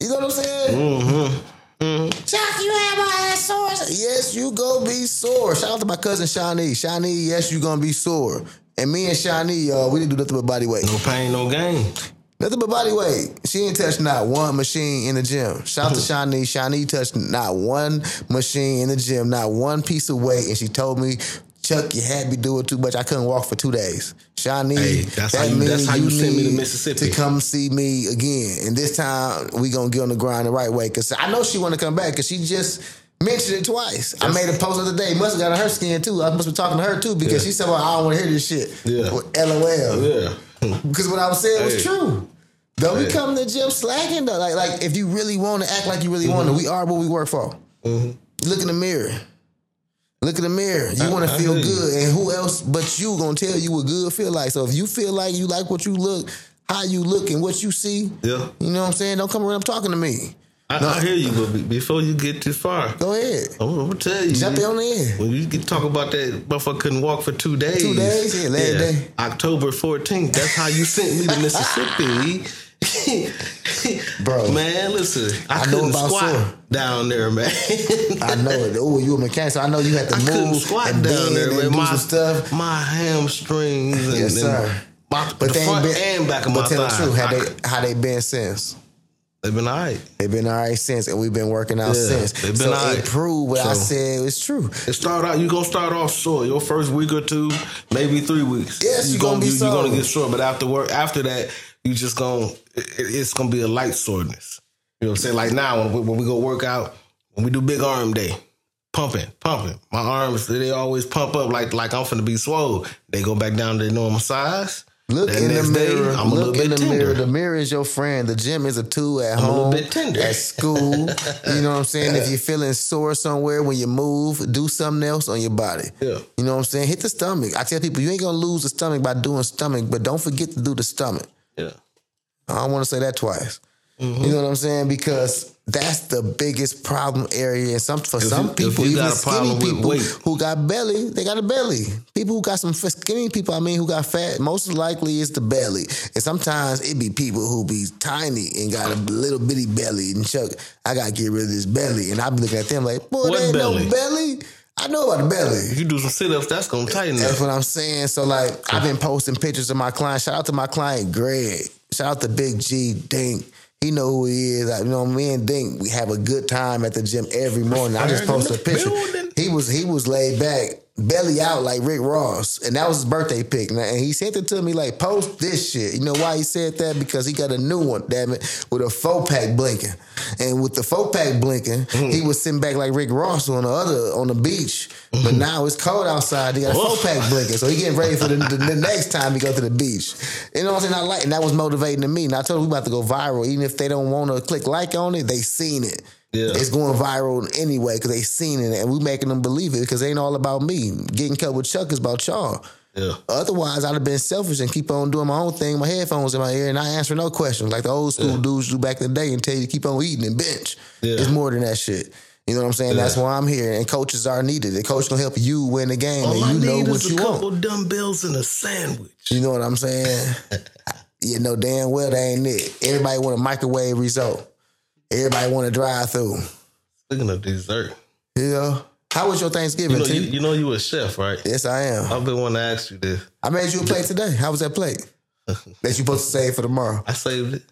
You know what I'm saying? Mm-hmm. Chuck, you have my ass sore. Yes, you gonna be sore. Shout out to my cousin Shawnee. Shawnee, yes, you gonna be sore. And me and Shawnee, y'all, we didn't do nothing but body weight. No pain, no gain. Nothing but body weight. She ain't touched not one machine in the gym. Shout out to Shawnee. Shawnee touched not one machine in the gym, not one piece of weight. And she told me, Chuck, you had me doing too much. I couldn't walk for two days. Shawnee, Hey, that's how you- that's how you sent me to Mississippi. To come see me again. And this time, we going to get on the grind the right way. Because I know she want to come back because she just mentioned it twice. I made a post the other day. Must have got on her skin too. I must be talking to her too because Yeah. she said, well, I don't want to hear this shit. Yeah. LOL. Yeah. Because what I was saying was true. Don't we Hey. come to the gym slacking though? Like, like if you really want to act like you really want Mm-hmm. to, we are what we work for. Look in the mirror. Look in the mirror. You want to feel good, and who else but you gonna tell you what good feel like? So if you feel like you like what you look, how you look, and what you see, Yeah. you know what I'm saying. Don't come around talking to me. I, I hear you, but before you get too far, Go ahead, I'm, I'm gonna tell you. jump on the end. When you get talk about that motherfucker couldn't walk for two days. Two days? Yeah, last day. October 14th. That's how you sent me to Mississippi. Bro. Man, listen. I, I know about squat sore. down there, man. I know it. Oh, you a mechanic, so I know you had to I move squat and down there, and man. My, some stuff. my hamstrings and, Yes, sir. my, But the they front been. and back of but my tell the thigh. truth, how they how they been since? They've been all right. They've been all right since, and we've been working out Yeah, since. they've been so all it right. proved what I said was true. It start out. You gonna start off sore. Your first week or two, maybe three weeks. Yes, you gonna be you, You're gonna get sore, but after work, after that, you just gonna it, it's gonna be a light soreness. You know what I'm saying? Like now when we, when we go work out, when we do big arm day, pumping, pumping. My arms they always pump up like like I'm finna be swole. They go back down to their normal size. Look That in the next day, mirror. I'm Look in the tender. mirror. The mirror is your friend. The gym is a tool at home. a little home, bit tender. at school. you know what I'm saying? If you're feeling sore somewhere when you move, do something else on your body. Yeah. You know what I'm saying? Hit the stomach. I tell people you ain't gonna lose the stomach by doing stomach, but don't forget to do the stomach. Yeah. I don't want to say that twice. Mm-hmm. You know what I'm saying? Because that's the biggest problem area. And some for some you- people, you even got a skinny people weight. who got belly, they got a belly. People who got some skinny people, I mean, who got fat, most likely it's the belly. And sometimes it be people who be tiny and got a little bitty belly. And Chuck, I gotta get rid of this belly. And I be looking at them like, boy, What there ain't belly? no belly. I know about the belly. If you do some sit ups, that's gonna tighten it. That's up. what I'm saying. So like I've been posting pictures of my client. Shout out to my client Greg. Shout out to Big G Dink. He know who he is. Like, you know, me and Dink, we have a good time at the gym every morning. I just posted a picture. building. He was he was laid back, belly out like Rick Ross, and that was his birthday pic. And he sent it to me like, post this shit. You know why he said that? Because he got a new one, damn it, with a four pack blinking. And with the four pack blinking, Mm-hmm. he was sitting back like Rick Ross on the other on the beach. Mm-hmm. But now it's cold outside. He got a four pack blinking, so he getting ready for the, the, the next time he go to the beach. You know what I'm saying? I like, and that was motivating to me. And I told him we about to go viral, even if they don't want to click like on it, they seen it. Yeah. It's going viral anyway because they seen it, and we making them believe it because it ain't all about me. Getting cut with Chuck is about y'all. Yeah. Otherwise, I'd have been selfish and keep on doing my own thing, my headphones in my ear, and not answer no questions like the old school dudes do back in the day and tell you to keep on eating and bench. Yeah. It's more than that shit. You know what I'm saying? That's why I'm here, and coaches are needed. The coach gonna help you win the game, All I and you know need what is you a couple dumbbells and a sandwich. You know what I'm saying? you know damn well that ain't it. Everybody want a microwave result. Everybody want to drive through. Speaking of dessert, Yeah. How was your Thanksgiving, you know you, you know you a chef, right? yes, I am. I've been wanting to ask you this. I made you a plate today. How was that plate? that you supposed to save for tomorrow. I saved it.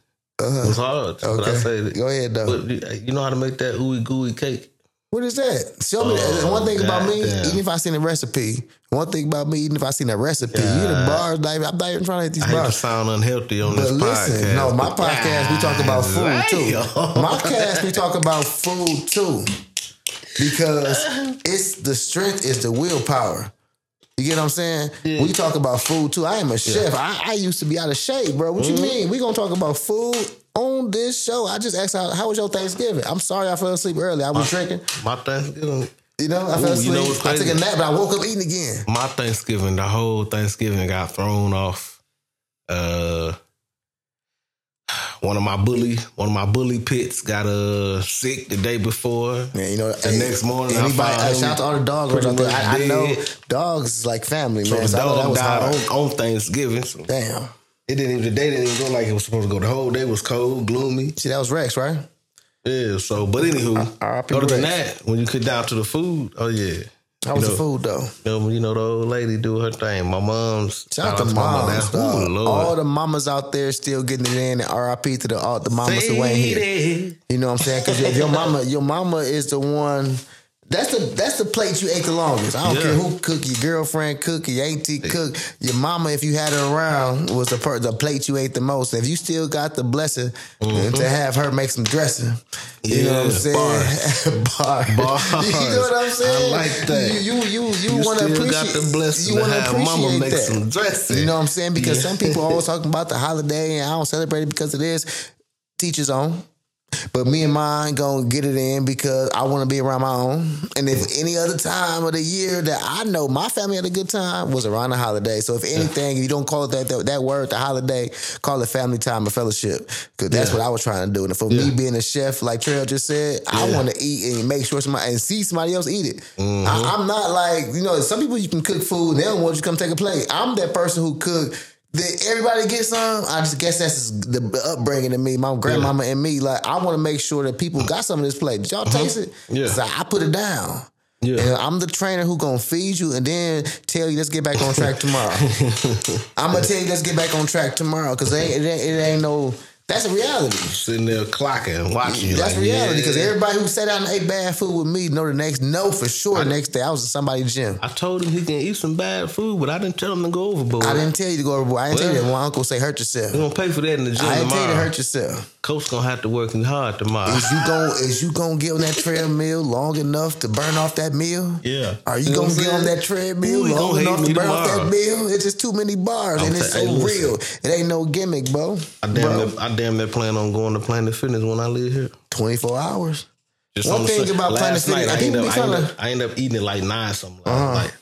It was hard, but I Uh-huh. Okay. saved it. Go ahead, though. But you you know how to make that ooey gooey cake? What is that? Show me. that. Oh, one thing about me, goddamn. even if I seen a recipe, one thing about me, even if I seen a recipe, you the bars, like, I'm not even trying to hit these I bars. sound unhealthy on But this listen, podcast. no, my but podcast we talk about food too. My cast we talk about food too, because it's the strength is the willpower. You get what I'm saying? We talk about food too. I am a chef. I, I used to be out of shape, bro. What Mm-hmm. you mean? We gonna talk about food on this show? I just asked how, how was your Thanksgiving? I'm sorry I fell asleep early. I was drinking. My Thanksgiving, You know, I fell Ooh, asleep. you know I took a nap, but I woke up eating again. my Thanksgiving, the whole Thanksgiving got thrown off. Uh, one of my bully, one of my bully pits got uh sick the day before. Man, you know, The next morning, I anybody, found uh, shout out to all the dogs out there. I, I know dogs is like family, So man. the So I that dog died on, on Thanksgiving. So Damn. It didn't even the day didn't even go like it was supposed to go. The whole day was cold, gloomy. See, that was Rex, right? Yeah. So, but anywho, other than that, when you get down to the food, oh yeah. How was You the food though? You know, you know, the old lady do her thing. My mom's Shout out to mom. Ooh, All the mamas out there still getting it in, and RIP to the all the mamas who ain't here. You know what I'm saying? Because your mama, your mama is the one. That's the that's the plate you ate the longest. I don't Yeah. care who cook, your girlfriend cook, your auntie cook, your mama, if you had her around, was the per, the plate you ate the most. If you still got the blessing to mm-hmm. have her make some dressing, you know what I'm saying? Bars. Bars. You know what I'm saying? I like that. You you you, you, You want to appreciate. got the blessing you to have mama make that. some dressing. You know what I'm saying? Because Yeah. some people always talking about the holiday and I don't celebrate it because it is teachers on. But me and mine gonna get it in because I want to be around my own. And if any other time of the year that I know my family had a good time was around the holiday. So if anything, if you don't call it that that, that word, the holiday, call it family time or fellowship. Because that's Yeah. what I was trying to do. And for me being a chef, like Trell just said, I want to eat and make sure somebody and see somebody else eat it. Mm-hmm. I, I'm not like you know some people you can cook food and they don't want you to come take a plate. I'm that person who cook. That everybody gets some. I just guess that's the upbringing in me, my grandmama and me. Like I want to make sure that people got some of this plate. Did y'all uh-huh. taste it? Yeah. So I put it down. Yeah. And I'm the trainer who gonna feed you and then tell you let's get back on track tomorrow. I'm gonna tell you let's get back on track tomorrow because it, it, it ain't no That's a reality. Sitting there clocking, watching. That's like, reality yeah. because everybody who sat down and ate bad food with me know the next know for sure. next day I was in somebody's gym. I told him he can eat some bad food, but I didn't tell him to go overboard. I didn't tell you to go overboard. I didn't tell you that. My uncle say hurt yourself. We gonna pay for that in the gym I didn't tell you to hurt yourself. Coach gonna have to work hard tomorrow. Is you gonna is you gonna get on that treadmill long enough to burn off that meal? Yeah. Are you, You know gonna get on that treadmill Ooh, long enough to me burn off that meal? It's just too many bars and I'm it's ta- so hey, real. It ain't no gimmick, bro. I damn, Bro, near, I damn near plan on going to Planet Fitness when I live here. 24 hours. Just One on thing Sun- about Planet Fitness, night, I I think ended, up, I, ended kinda- up, I ended up eating at like nine something. last night.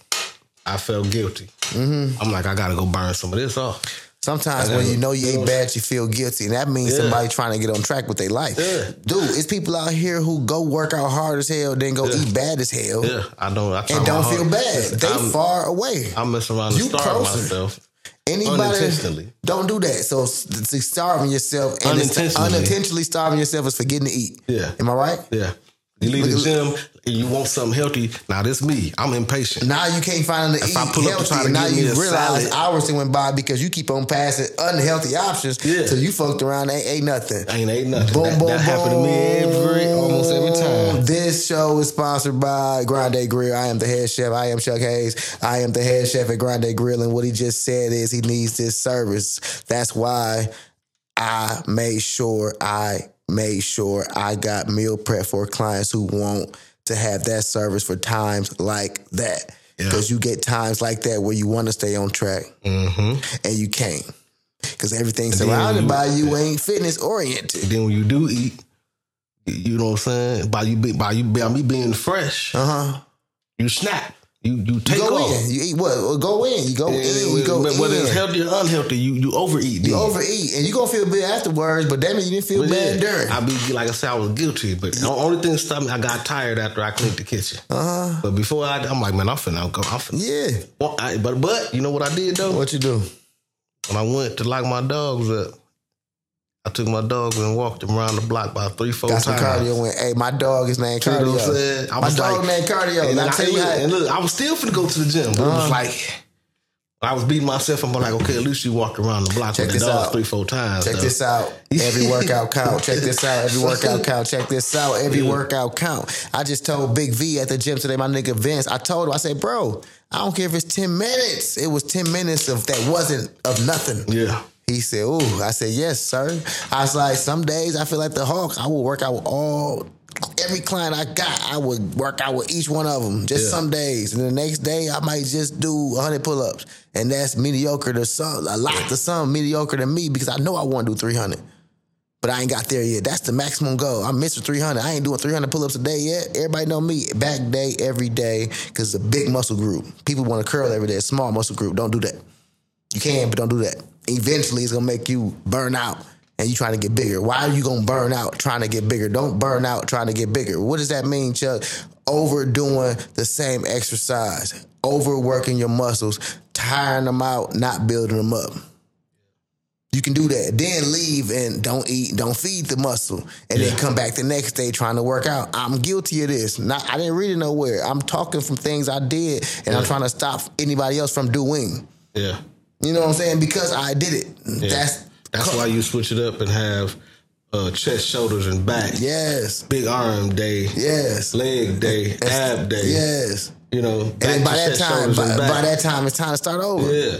I felt guilty. Mm-hmm. I'm like, I gotta go burn some of this off. Sometimes when you know you ain't bad, you feel guilty. And that means Yeah. somebody trying to get on track with their life. Yeah. Dude, it's people out here who go work out hard as hell, then go Yeah. eat bad as hell, Yeah, I don't. I and don't feel bad. They I'm, far away. I mess around and starve myself. Anybody Unintentionally. don't do that. So starving yourself and Unintentionally. unintentionally starving yourself is forgetting to eat. Yeah. Am I right? Yeah. You leave the gym and you want something healthy. Now this me. I'm impatient. Now you can't find them to If eat I pull up to try to now you realize salad- hours that went by because you keep on passing unhealthy options. Yeah. So you fucked around, ain't ate nothing. I ain't nothing. Boom, that, boom, that happened to me every almost every time. This show is sponsored by Grande Grille. I am the head chef. I am Chuck Hayes. I am the head chef at Grande Grille. And what he just said is he needs this service. That's why I made sure I made sure I got meal prep for clients who want to have that service for times like that. Yeah. Because you get times like that where you want to stay on track Mm-hmm. and you can't. Because everything surrounded you- by you ain't fitness oriented. Then when you do eat, you know what I'm saying? By you be, by you by me being fresh, Uh huh. you snap. You you take go off. in. You eat what? Go in. You go Yeah, in. You go whether in. it's healthy or unhealthy, you you overeat. you overeat, and you gonna feel bad afterwards. But that means you didn't feel But bad yeah, during. I be like I said, I was guilty, but the only thing stopped me, I got tired after I cleaned the kitchen. Uh-huh. But before I, I'm like, man, I'm finna go. I'm finna. yeah. Well, I, but but you know what I did though? What you do? When I went to lock my dogs up, I took my dogs and walked them around the block about three, four Got times. cardio. Went. Hey, my dog is named You know Cardio. what I'm saying? I my was dog like- named Cardio. And, And I tell you look, and look, I was still finna go to the gym, but Uh-huh. was like I was beating myself. I'm like, okay, at least you walked around the block Check with the out. three, four times. Check though. this out. Every workout count. Check this out. Every workout count. Check this out. Every workout count. I just told Big V at the gym today, my nigga Vince. I told him, I said, bro, I don't care if it's 10 minutes. It was 10 minutes of that wasn't of nothing. Yeah. He said, Ooh, I said, Yes, sir. I was like, Some days I feel like the Hulk. I will work out with all, every client I got, I would work out with each one of them. Just Yeah. some days. And the next day, I might just do 100 pull ups. And that's mediocre to some, a lot to some, mediocre to me because I know I want to do 300. But I ain't got there yet. That's the maximum goal. I'm Mr. 300. I ain't doing 300 pull ups a day yet. Everybody know me. Back day, every day, because it's a big muscle group. People want to curl every day. Small muscle group. Don't do that. You can, but don't do that. Eventually, it's gonna make you burn out, and you trying to get bigger. Why are you gonna burn out trying to get bigger? Don't burn out trying to get bigger. What does that mean, Chuck? Overdoing the same exercise, overworking your muscles, tiring them out, not building them up. You can do that. Then leave and don't eat, don't feed the muscle, and then come back the next day trying to work out. I'm guilty of this. Not, I didn't read it nowhere. I'm talking from things I did, and I'm trying to stop anybody else from doing. Yeah. You know what I'm saying? Because I did it. Yeah. That's That's why you switch it up and have uh, chest, shoulders, and back. yes, Big arm day. yes, Leg day. Ab day. yes. You know. And by that chest, time, by, by that time, it's time to start over. Yeah.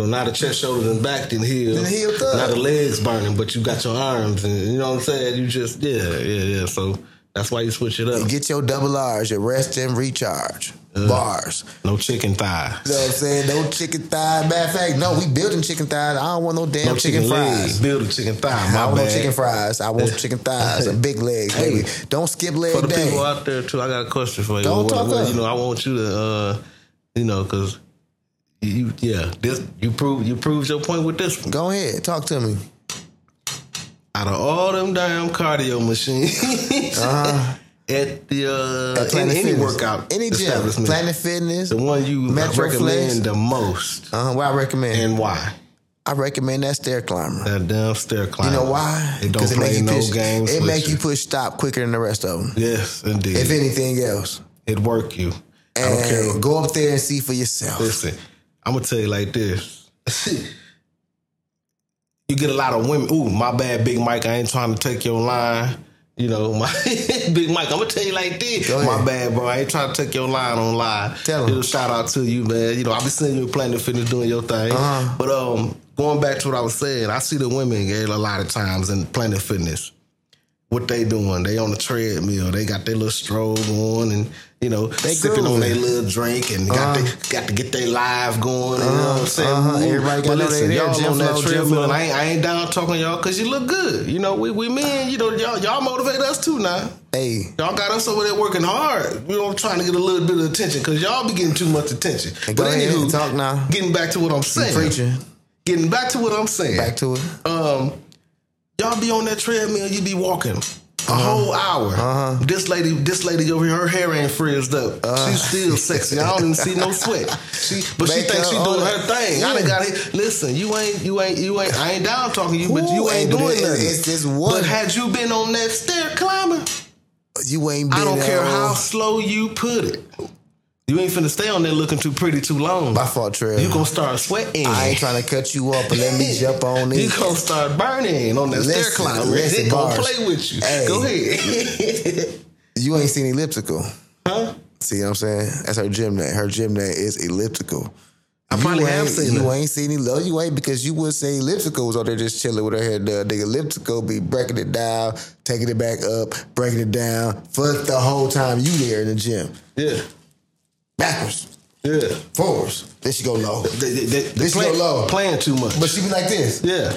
So now the chest, shoulders, and back then heal. Then healed up. Now the legs burning, but you got your arms, and you know what I'm saying. You just yeah, yeah, yeah. So that's why you switch it up. Get your double R's, your rest and recharge bars. No chicken thighs. You know what I'm saying? No chicken thigh. Matter of fact, no, we building chicken thighs. I don't want no damn No chicken, chicken, fries. legs. Build a chicken thigh. I My don't want bad. chicken fries. I want chicken thighs and big legs, Hey. baby. Don't skip leg For the day. people out there too, I got a question for you. Don't What- talk what- up. You know, I want you to, uh, you know, because you, yeah, this you prove you proved your point with this one. Go ahead, talk to me. Out of all them damn cardio machines at the uh, At any workout any gym, establishment, Planet Fitness. the one you Metro recommend Flex. the most, Uh-huh, what I recommend? and why? I recommend that stair climber. That damn stair climber. You know why? It don't it play make you no push, games. It make you push stop quicker than the rest of them. Yes, indeed. If anything else, it work you. I don't care. go up there and see for yourself. Listen, I'm gonna tell you like this. you get a lot of women. Ooh, my bad, Big Mike. I ain't trying to take your line. You know, my Big Mike. I'm gonna tell you like this. My bad, bro. I ain't trying to take your line on live. Tell. Little shout out to you, man. You know, I be seeing you at Planet Fitness doing your thing. Uh-huh. But um, going back to what I was saying, I see the women a lot of times in Planet Fitness. What they doing? They on the treadmill. They got their little stroll going, and you know, they sipping on their little drink, and got Uh-huh. they, got to get their live going. You know what I'm saying? uh-huh. Everybody but know listen, there. y'all Gym on that treadmill, I ain't, I ain't down talking to y'all because you look good. You know, we we men, you know, y'all y'all motivate us too now. Hey, Y'all got us over there working hard. You know, trying to get a little bit of attention because y'all be getting too much attention. Go ahead and talk now. Getting back to what I'm saying. preaching. Getting back to what I'm saying. Back to it. um, y'all be on that treadmill. You be walking. A Uh-huh. whole hour. This lady, this lady over here, her hair ain't frizzed up. Uh-huh. She's still sexy. I don't even see no sweat. She, but she Makeup, thinks she doing her thing. I done Yeah. got it. Listen, you ain't, you ain't, you ain't. I ain't down talking to you, but you ain't doing nothing. it's just one. But had you been on that stair climber, You ain't been I don't care how slow you put it. You ain't finna stay on there looking too pretty too long. My fault, Trev. You gonna start sweating. I ain't trying to cut you up, but let me jump on You it. gonna start burning on that stair Listen, climber. listen, They gonna play with you. Hey. Go ahead. You ain't seen elliptical. huh? See what I'm saying? That's her gym name. Her gym name is elliptical. I probably you have seen You ain't seen any No, you ain't because you would say elliptical was out there just chilling with her hair done. The elliptical be breaking it down, taking it back up, breaking it down for the whole time you there in the gym. Yeah. Backwards, Yeah. forwards. Then she go low. They, they, they, play, go low. playing too much. But she be like this. yeah.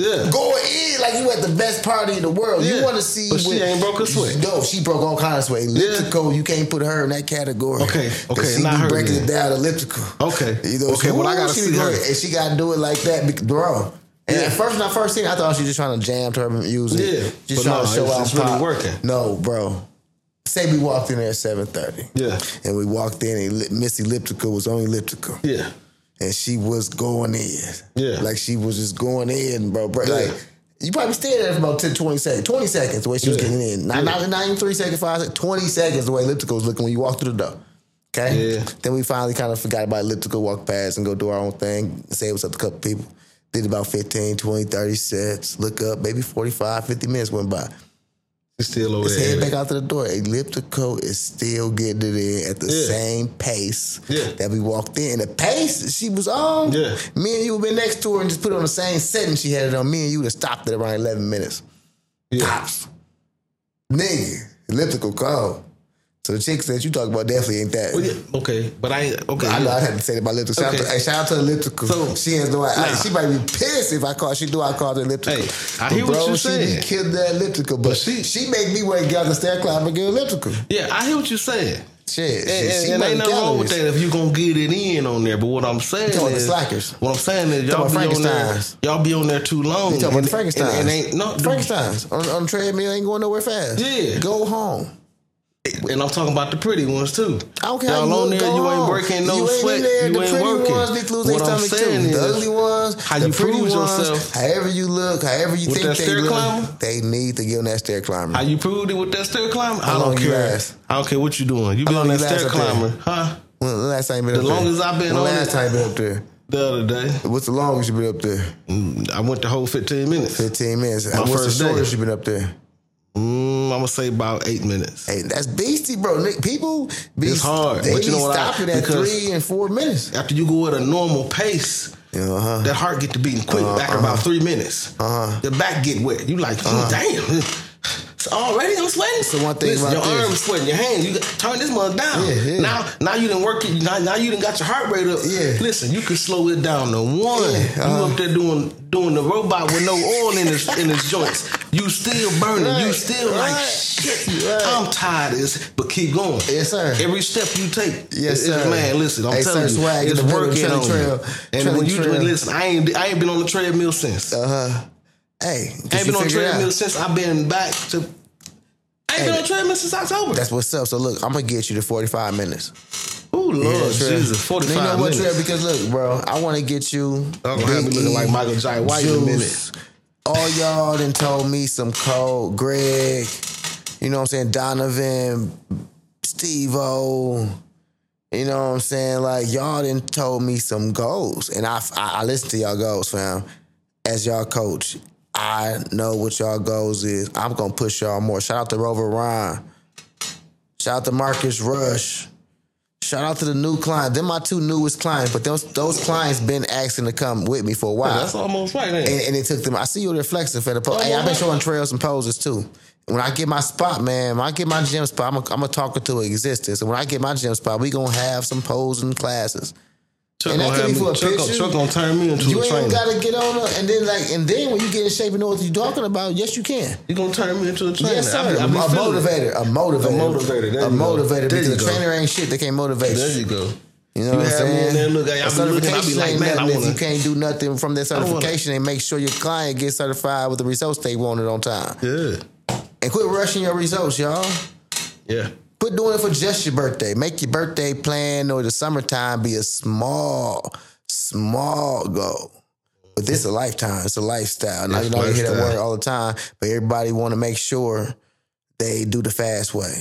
Yeah. Going in like you at the best party in the world. Yeah. You want to see But she ain't broke a sweat. No, she broke all kinds of sweat. Elliptical, you can't put her in that category. Okay, okay, she not her breaking then. it down elliptical. Okay. You know, Okay, so, well, I gotta she see her. and she got to do it like that, bro. And Yeah. at first, when I first seen, it, I thought she was just trying to jam to her music. Yeah, just but trying no, to show it's- out. it's really working. No, bro. Say we walked in there at seven thirty. Yeah. and we walked in, and Miss Elliptical was on elliptical Yeah. and she was going in. Yeah. Like she was just going in, bro. bro. Yeah. Like you probably stayed there for about 10, 20 seconds. 20 seconds the way she was Yeah. getting in. Not, Yeah. not, not even three seconds, five seconds, 20 seconds the way elliptical was looking when you walked through the door. Okay? Yeah. Then we finally kind of forgot about elliptical, walk past and go do our own thing, say what's up to a couple people. Did about 15, 20, 30 sets, look up, maybe 45, 50 minutes went by. Still over Let's there. head back out to the door. Elliptical is still getting it in at the Yeah. same pace Yeah. that we walked in. The pace she was on, Yeah. me and you would been next to her and just put it on the same setting she had it on. Me and you would have stopped at around 11 minutes. Yeah. Tops. Nigga, elliptical cold. So the chicks that you talk about definitely ain't that. Well, yeah. Okay. But I ain't. Okay. I know I had to say that about elliptical. Shout, out, to, hey, shout out to elliptical. So- she has no. Nah. She might be pissed if I call. She do I call her elliptical. Hey, I But hear what you're she saying. be killed that elliptical, but, But she she- she make me to get the stair climb and get elliptical. Yeah, I hear what you're saying. Shit, And, she, and, and ain't nothing wrong with that if you gonna get it in on there. But what I'm saying the is, slackers. what I'm saying is, y'all be on there. Y'all be on there too long. You talking about the And- Frankensteins? And, and ain't no Frankensteins on, on the treadmill ain't going nowhere fast. Yeah. go home. And I'm talking about the pretty ones too. I don't care how Y'all you on there, you ain't home. breaking no you ain't sweat. There. You the ain't pretty working. ones to lose What I'm saying too. The ugly ones, how the you pretty prove ones, yourself- however you look, however you think they stair look, climber? they need to get on that stair climber. How you proved it with that stair climber? I don't care. I don't care what you doing. You been on that stair climber, huh? when the last time been The up there? longest I've been when on the last time been up there? The other day, What's the longest you been up there? Mm, I went the whole 15 minutes. 15 minutes. My What's first the day. shortest you been up there? Mm, I'm gonna say about eight minutes. Hey, that's beastie, bro. People be It's hard, They but you know what I- stopping at three and four minutes. After you go at a normal pace, Uh-huh. that heart get to beating quick after about three minutes. Uh-huh. Your back get wet. You like, "Hmm, damn. It's already I'm sweating. So one thing Listen, about your this- arms sweating, your hands. You turn this mother down. Yeah, yeah. Now, now you didn't work it. Now, now you didn't got your heart rate up. Yeah. Listen, you can slow it down to one. Yeah, You uh-huh. up there doing doing the robot with no oil in his in his joints. You still burning. You Right, still like right, shit. right. I'm tired of this, but keep going. Yes, sir. Every step you take. Yes, sir. Man, listen, I'm Hey, telling sir, you, it's working on Trell, you. And when you Trell. listen, I ain't I ain't been on the treadmill since. Uh huh. Hey, I ain't been on treadmill since I've been back to. I ain't Hey. been on treadmill since October. That's what's up. So look, I'm gonna get you to 45 minutes. oh Lord Trev. Jesus, forty You know what, minutes. Trev? Because look, bro, I want to get you. I'm gonna have me looking like Michael Jai White in a minute. All y'all done told me some code. Greg, you know what I'm saying? Donovan, Steve O. You know what I'm saying? Like y'all done told me some goals, and I I, I listen to y'all goals, fam. as y'all coach, I know what y'all goals is. I'm gonna push y'all more. Shout out to Rover Ryan. Shout out to Marcus Rush. Shout out to the new client. They're my two newest clients, but those those clients been asking to come with me for a while. That's almost right, man. and, and it took them. I see you there flexing for the pose. Hey, I've been showing trails and poses too. When I get my spot, man, when I get my gym spot, I'm a, I'm a talker to existence. And when I get my gym spot, we gonna have some posing classes. Chuck and that could be for a Chuck, picture. Chuck gonna turn me into You a ain't gotta get on her, and then like, and then when you get in shape and know what you're talking about, yes, you can. You gonna turn me into a trainer? Yes, sir. I be- I a be it. motivator, a motivator, A motivator, there a motivator. There Because you a trainer ain't shit. They can't motivate There you. you go. You know You what I'm saying? in there, look, I A be looking, I be like, ain't man, I nothing wanna- you can't do nothing from that certification and make sure your client gets certified with the results they wanted on time. Yeah, And quit rushing your results, y'all. yeah. Quit doing it for just your birthday. Make your birthday plan or the summertime be a small, small goal. But this is a lifetime. It's a lifestyle. Now It's you know you hear that word all the time, but everybody want to make sure they do the fast way.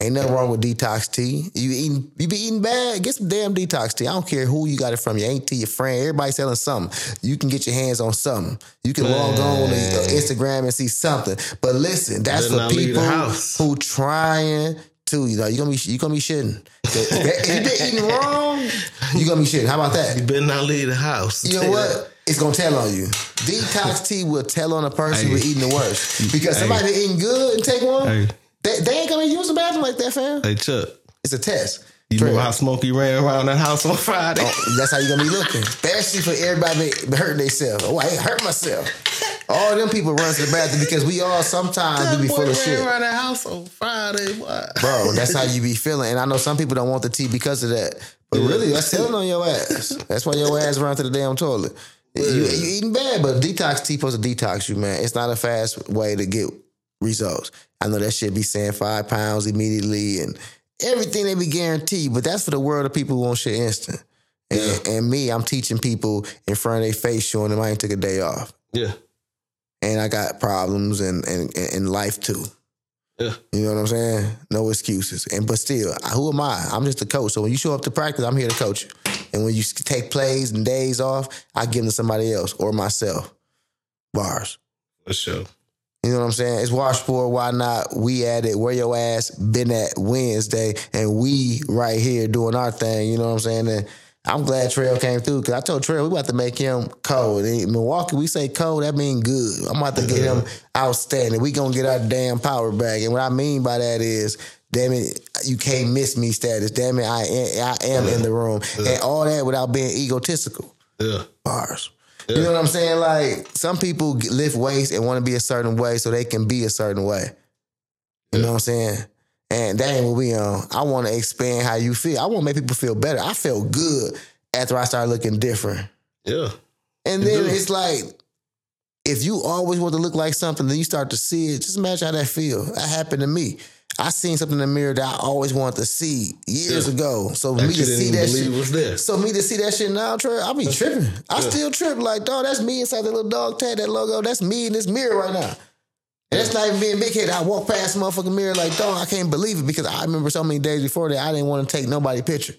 Ain't nothing wrong with detox tea. You eating, you be eating bad. Get some damn detox tea. I don't care who you got it from. Your auntie, your friend, everybody selling something. You can get your hands on something. You can log on to Instagram and see something. But listen, that's for people who trying to. You know, you gonna be you gonna be shitting. If you been eating wrong, you gonna be shitting. How about that? You better not leave the house. You know what? It's gonna tell on you. Detox tea will tell on a person Hey. who eating the worst. Because somebody been eating good and take one, Hey. they, they ain't gonna use the bathroom like that, fam. Hey Chuck, It's a test. you remember how Smokey ran around that house on Friday? oh, that's how you gonna be looking. Especially for everybody hurting themselves. Oh, I ain't hurt myself. All them people run to the bathroom because we all sometimes that we be full of ran shit. around the house on Friday. Boy. Bro, that's how you be feeling. And I know some people don't want the tea because of that. But really, that's telling on your ass. That's why your ass run to the damn toilet. You, you eating bad, but detox tea supposed to detox you, man. It's not a fast way to get results. I know that shit be saying five pounds immediately and everything they be guaranteed, but that's for the world of people who want shit instant. And, and me, I'm teaching people in front of their face, showing them I ain't took a day off. Yeah, And I got problems and and and life too. yeah. You know what I'm saying? No excuses. And but still, who am I? I'm just a coach. So when you show up to practice, I'm here to coach you. And when you take plays and days off, I give them to somebody else or myself. Bars. For sure. You know what I'm saying? It's Washport. Why not? We at it. Where your ass been at Wednesday, and we right here doing our thing. You know what I'm saying? And I'm glad Trell came through because I told Trell we about to make him cold. In Milwaukee, we say cold. That mean good. I'm about to get him outstanding. We gonna get our damn power back. And what I mean by that is. Damn it, you can't miss me status. Damn it, I am, I am in the room. And all that without being egotistical Yeah, bars. You know what I'm saying? Like some people lift weights and want to be a certain way so they can be a certain way. You know what I'm saying? And that ain't what we on. I want to expand how you feel. I want to make people feel better. I felt good after I started looking different. yeah. And then do. it's like, if you always want to look like something, then you start to see it. Just imagine how that feel. That happened to me. I seen something in the mirror that I always wanted to see years Yeah. ago. So That me to see that shit was there. so me to see that shit now, Trey, I be tripping. I still trip like, dog, that's me inside that little dog tag, that logo. That's me in this mirror right now. And that's not even being big headed. I walk past the motherfucking mirror like, dog, I can't believe it because I remember so many days before that I didn't want to take nobody picture.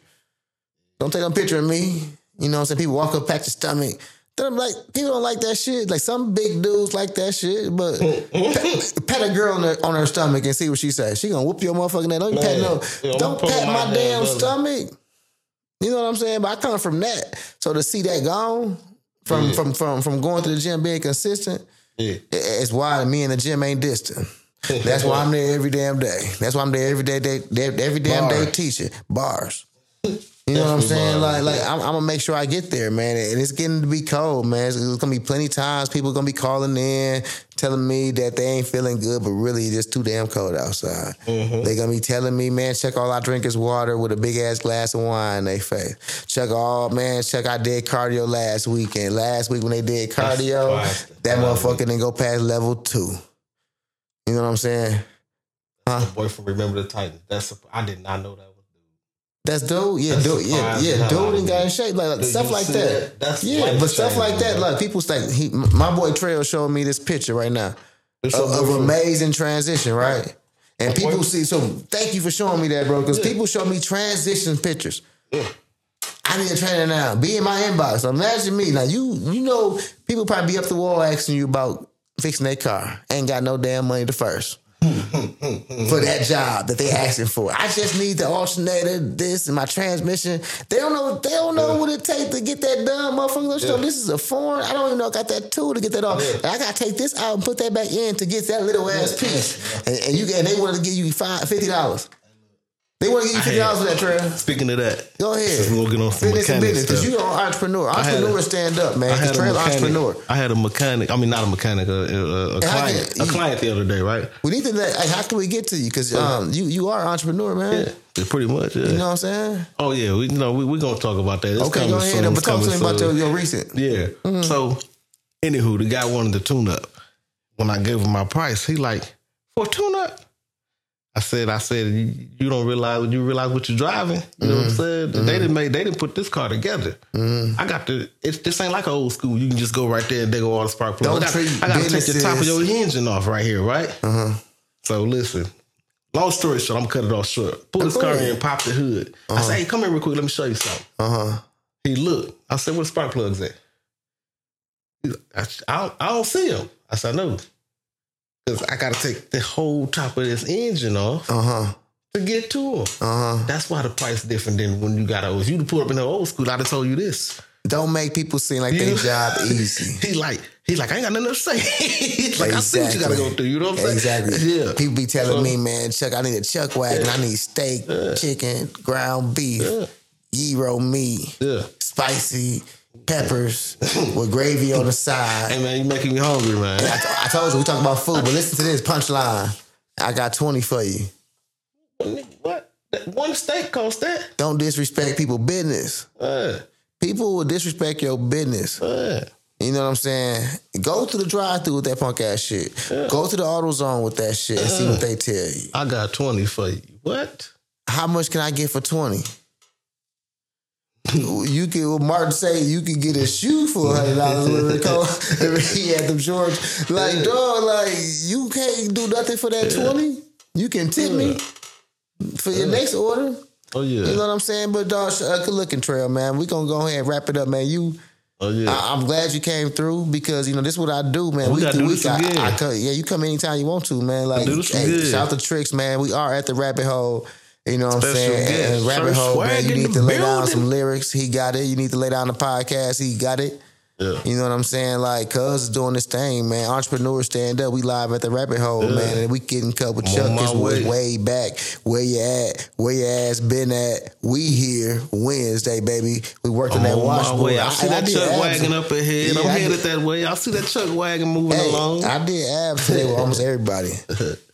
Don't take no picture of me. You know what I'm saying? People walk up, pat your stomach. Then I'm like, people don't like that shit. Like some big dudes like that shit, but pat, pat a girl on her, on her stomach and see what she says. She gonna whoop your motherfucking ass. Don't you pat no, I'm don't pat my my damn stomach. You know what I'm saying? But I come from that. So to see that gone from from from from going to the gym being consistent, Yeah. it's why me and the gym ain't distant. That's why I'm there every damn day. That's why I'm there every day, day, day every damn day teaching bars. You know what I'm saying? Like, like I'm, I'm gonna make sure I get there, man. And it's getting to be cold, man. It's, it's gonna be plenty times people gonna be calling in, telling me that they ain't feeling good, but really it's too damn cold outside. Mm-hmm. They gonna be telling me, man, check all I drink is water with a big ass glass of wine. They face. Check all, man. Check I did cardio last weekend. Last week when they did cardio, that motherfucker didn't go past level two. You know what I'm saying? Boyfriend, remember the Titans. That's a, I did not know that. That's dude. Yeah, That's dude. Yeah, yeah. Dude and got in shape. Like, like stuff like that. that? That's yeah, but stuff like that. life-changing, Like people like he, my boy Trell showed me this picture right now of, of amazing transition, right? And people boy- see. So thank you for showing me that, bro. Because people show me transition pictures. I I need a trainer now. Be in my inbox. So imagine me. Now you you know people probably be up the wall asking you about fixing their car. Ain't got no damn money to first. for that job that they asking for. I just need the alternator, this and my transmission. They don't know they don't know what it takes to get that done, motherfucker. Know, this is a foreign. I don't even know I got that tool to get that off. I gotta take this out and put that back in to get that little ass piece. And, and you and they want to give you five fifty dollars. They want to give you fifty dollars for that trail. Speaking of that, Go ahead. Since we're get on some Fitness and mechanic business, because you are an entrepreneur. a- stand up, man. I had a mechanic. entrepreneur. I had a mechanic. I mean, not a mechanic. A client. can- A client the other day, right? We need to let. Like, how can we get to you? Because um, you you are an entrepreneur, man. Yeah, pretty much. Yeah. You know what I'm saying? oh yeah, we you know we we gonna talk about that. It's Okay, go ahead. soon. But talk to me about your, your recent. Yeah. Mm-hmm. So, anywho, the guy wanted the tune up. When I gave him my price, he like for tune up. I said, I said, you, don't realize you realize what you're driving. You know what I'm Mm-hmm. saying? They didn't make they didn't put this car together. I got the it's this ain't like an old school. You can just go right there and they go all the spark plugs. I got, I got to take the top of your engine off right here, right? Uh-huh. So listen. Long story short, I'm gonna cut it off short. Pull this car in, pop the hood. I say, hey, come here real quick. Let me show you something. Uh huh. He looked. I said, "Where the spark plugs at?" I, I, don't, I don't see them. I said, "No," because I got to take the whole top of this engine off Uh huh. to get to them. Uh huh. That's why the price different than when you got a. If you pull up in the old school, I'd have told you this. Don't make people seem like their job easy. He like he like I ain't got nothing to say. He's like I see what you got to go through. You know what I'm saying? Exactly. Yeah. People be telling So- me, man, Chuck, I need a Chuck wagon. I need steak, chicken, ground beef, Yeah. gyro meat, Yeah. spicy peppers with gravy on the side. Hey man, you making me hungry, man. I, t- I told you we talk about food, but listen to this punchline. I got 20 for you. what? One steak cost that? Don't disrespect people business. Uh, People will disrespect your business. uh. You know what I'm saying? Go to the drive through with that punk ass shit. Go to the auto zone with that shit and see what they tell you. I got twenty for you. What? How much can I get for 20? You can what Martin say you can get a shoe for a hundred dollars whatever it cost. he had them shorts. Like, dog, like you can't do nothing for that 20. You can tip me for your next order. Oh yeah. You know what I'm saying? But dog, uh, good looking Trell, man. We gonna go ahead and wrap it up, man. You oh yeah. I, I'm glad you came through because you know this is what I do, man. We gotta do this I- again. I, come- yeah, you come anytime you want to, man. Like, hey, shout out to Tricks, man. We are at the Rabbit Hole. You know what I'm Special saying? guest, And Rabbit Sir Hole, man. You need to lay down some lyrics. He got it. You need to lay down the podcast. He got it. Yeah. You know what I'm saying? Like, cuz is doing this thing, man. Entrepreneurs stand up. We live at the Rabbit Hole, man. And we getting cut with Chuck. This way. way back. Where you at? Where your ass been at? We here Wednesday, baby. We worked on that washboard. way. I see that did chuck abs. up ahead. Yeah, I'm I headed did- that way. I see that chuck wagon moving Hey, along. I did abs today with almost everybody.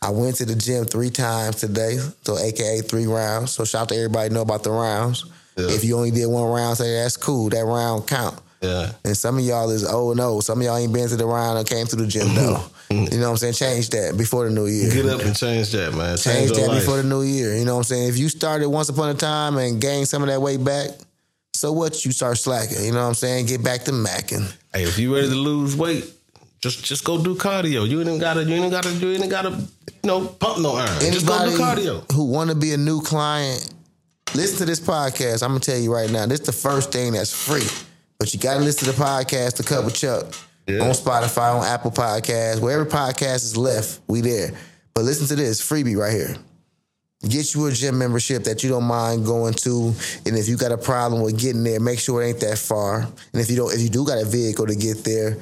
I went to the gym three times today, so AKA three rounds. So shout out to everybody know about the rounds. Yeah. If you only did one round, say that's cool. That round count. Yeah. And some of y'all is oh no. Some of y'all ain't been to the round or came to the gym though. Mm-hmm. Mm-hmm. you know what I'm saying? Change that before the new year. Get up and change that, man. Change, Change that life. before the new year. You know what I'm saying? If you started once upon a time and gained some of that weight back, so what? You start slacking. You know what I'm saying? Get back to macking. Hey, if you ready to lose weight, just just go do cardio. You ain't gotta. You ain't gotta. You ain't gotta. You know, pump no iron. just go do cardio. who want to be a new client, listen to this podcast. I'm gonna tell you right now, this is the first thing that's free. But you gotta listen to the podcast, The Cut with Chuck, Yeah. on Spotify, on Apple Podcasts, wherever podcast is left, we there. But listen to this freebie right here. Get you a gym membership that you don't mind going to, and if you got a problem with getting there, make sure it ain't that far. And if you don't, if you do got a vehicle to get there,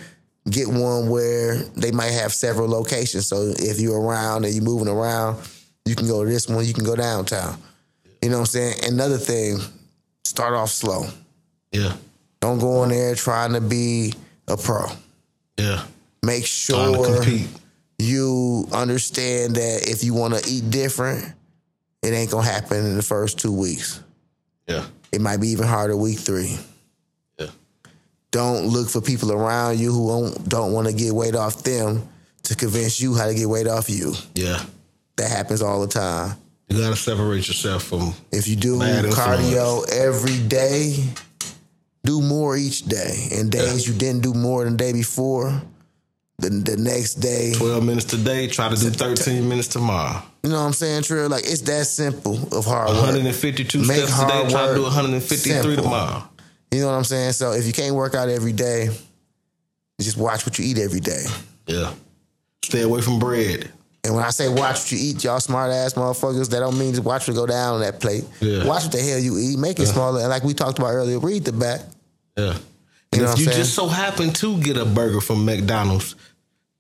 get one where they might have several locations. So if you're around and you're moving around, you can go to this one, you can go downtown. You know what I'm saying? Another thing, start off slow. Yeah. Don't go in there trying to be a pro. Yeah. Make sure you understand that if you want to eat different, it ain't gonna happen in the first two weeks. Yeah. It might be even harder week three. Yeah. Don't look for people around you who don't, don't want to get weight off them to convince you how to get weight off you. Yeah. That happens all the time. You gotta separate yourself from. If you do cardio every day, do more each day. And days you didn't do more than the day before, the the next day. Twelve minutes today. Try to do thirteen minutes tomorrow. You know what I'm saying, Trill? Like it's that simple of hard work. 152 Make steps today. Try to do 153 simple. tomorrow. You know what I'm saying? So if you can't work out every day, just watch what you eat every day. Yeah. Stay away from bread. And when I say watch what you eat, y'all smart ass motherfuckers, that don't mean just watch what go down on that plate. Yeah. Watch what the hell you eat, make it smaller. And like we talked about earlier, read the back. Yeah. You know if you saying? just so happen to get a burger from McDonald's,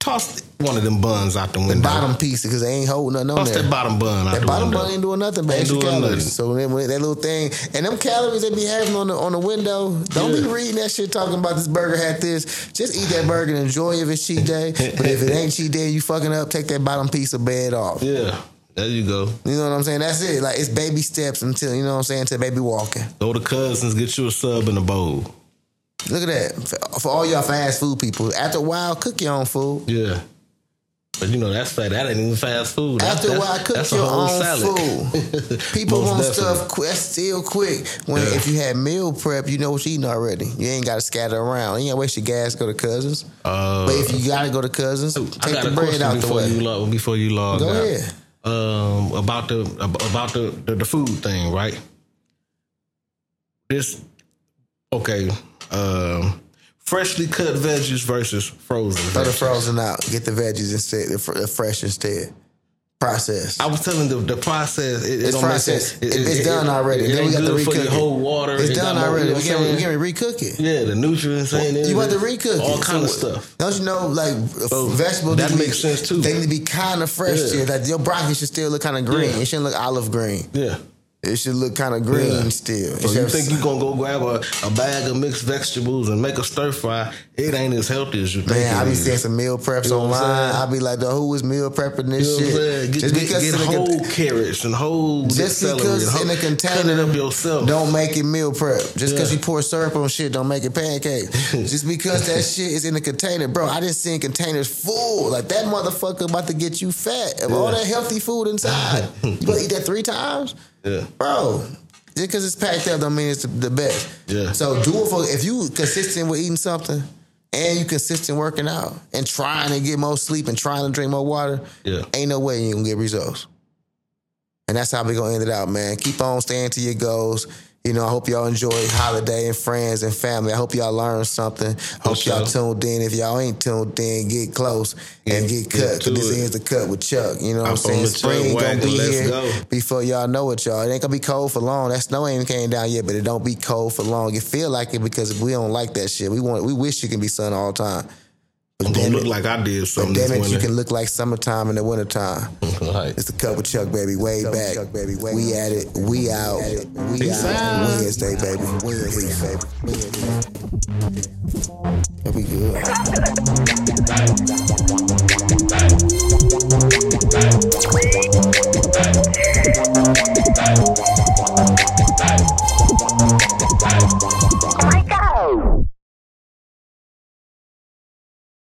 toss one of them buns out the window. The bottom piece, because they ain't holding nothing on Toss there. that bottom bun out That the bottom window. bun ain't doing nothing but Ain't extra calories. nothing. So that little thing and them calories they be having on the on the window, don't be reading that shit talking about this burger had this. Just eat that burger and enjoy if it's cheat day. But if it ain't cheat day, you fucking up. Take that bottom piece of bread off. Yeah. There you go. You know what I'm saying? That's it. Like it's baby steps until you know what I'm saying until baby walking. Go to cousins, get you a sub in a bowl. Look at that for, all y'all fast food people. After a while, cook your own food. Yeah. But you know that's fat. That ain't even fast food. That's, After a while, cook that's your own salad. food. People want definitely. stuff quick, that's still quick. When Yeah. if you had meal prep, you know what you eating already. You ain't got to scatter around. You ain't waste your gas. Go to cousins. Uh, but if you gotta go to cousins, I take the bread out the before way. you log before you log Go out. ahead. Um, about the about the, the the food thing, right? This okay. Um, freshly cut veggies versus frozen. Throw the veggies. frozen out. Get the veggies instead. The, fr- the fresh instead. Process. I was telling the the process. It, it It's processed. sense. It- it's done already. It, Then we got to recook it. whole water. It's It done already. We can we can recook it. Yeah, the nutrients ain't in You it. about to recook all it. kind of stuff. Don't you know, like So, vegetables? that to be- makes sense, too. They need to be kind of fresh. Yeah. Yeah. Like your broccoli should still look kind of green. Yeah. It shouldn't look olive green. Yeah. It should look kind of green Yeah. still. So you think you gonna go grab a, a bag of mixed vegetables and make a stir fry? It ain't as healthy as you think. Man, I be seeing some meal preps You know online. I be like, "Though, who is meal prepping this You know shit? Get, just get, because get a whole con- carrots and whole just because and in a container, cut it up yourself. Don't make it meal prep. Just because Yeah. you pour syrup on shit, don't make it pancake. just because that shit is in a container, bro. I just see containers full. Like that motherfucker about to get you fat of all that healthy food inside. you gonna eat that three times, Yeah. bro? Just because it's packed up don't mean it's the, the best. Yeah. So do it for if you consistent with eating something. And you consistent working out and trying to get more sleep and trying to drink more water, Yeah. ain't no way you gonna get results. And that's how we gonna end it out, man. Keep on staying to your goals. You know, I hope y'all enjoy holiday and friends and family. I hope y'all learned something. Hope For y'all tuned in. If y'all ain't tuned in, get close and Get- get cut. 'Cause this it. is the cut with Chuck. You know what I'm on saying? Spring gonna be here go. before y'all know it, y'all. It ain't gonna be cold for long. That snow ain't came down yet, but it don't be cold for long. It feel like it because we don't like that shit. We want we wish it can be sun all the time. But I'm gonna damn look it, like I did but something damn this it, you can look like summertime in the wintertime. Right. It's the cut with Chuck, baby. Way back. Baby. We at it. We out. We Peace out. out. Wednesday, baby. Wednesday, baby. That'll be good.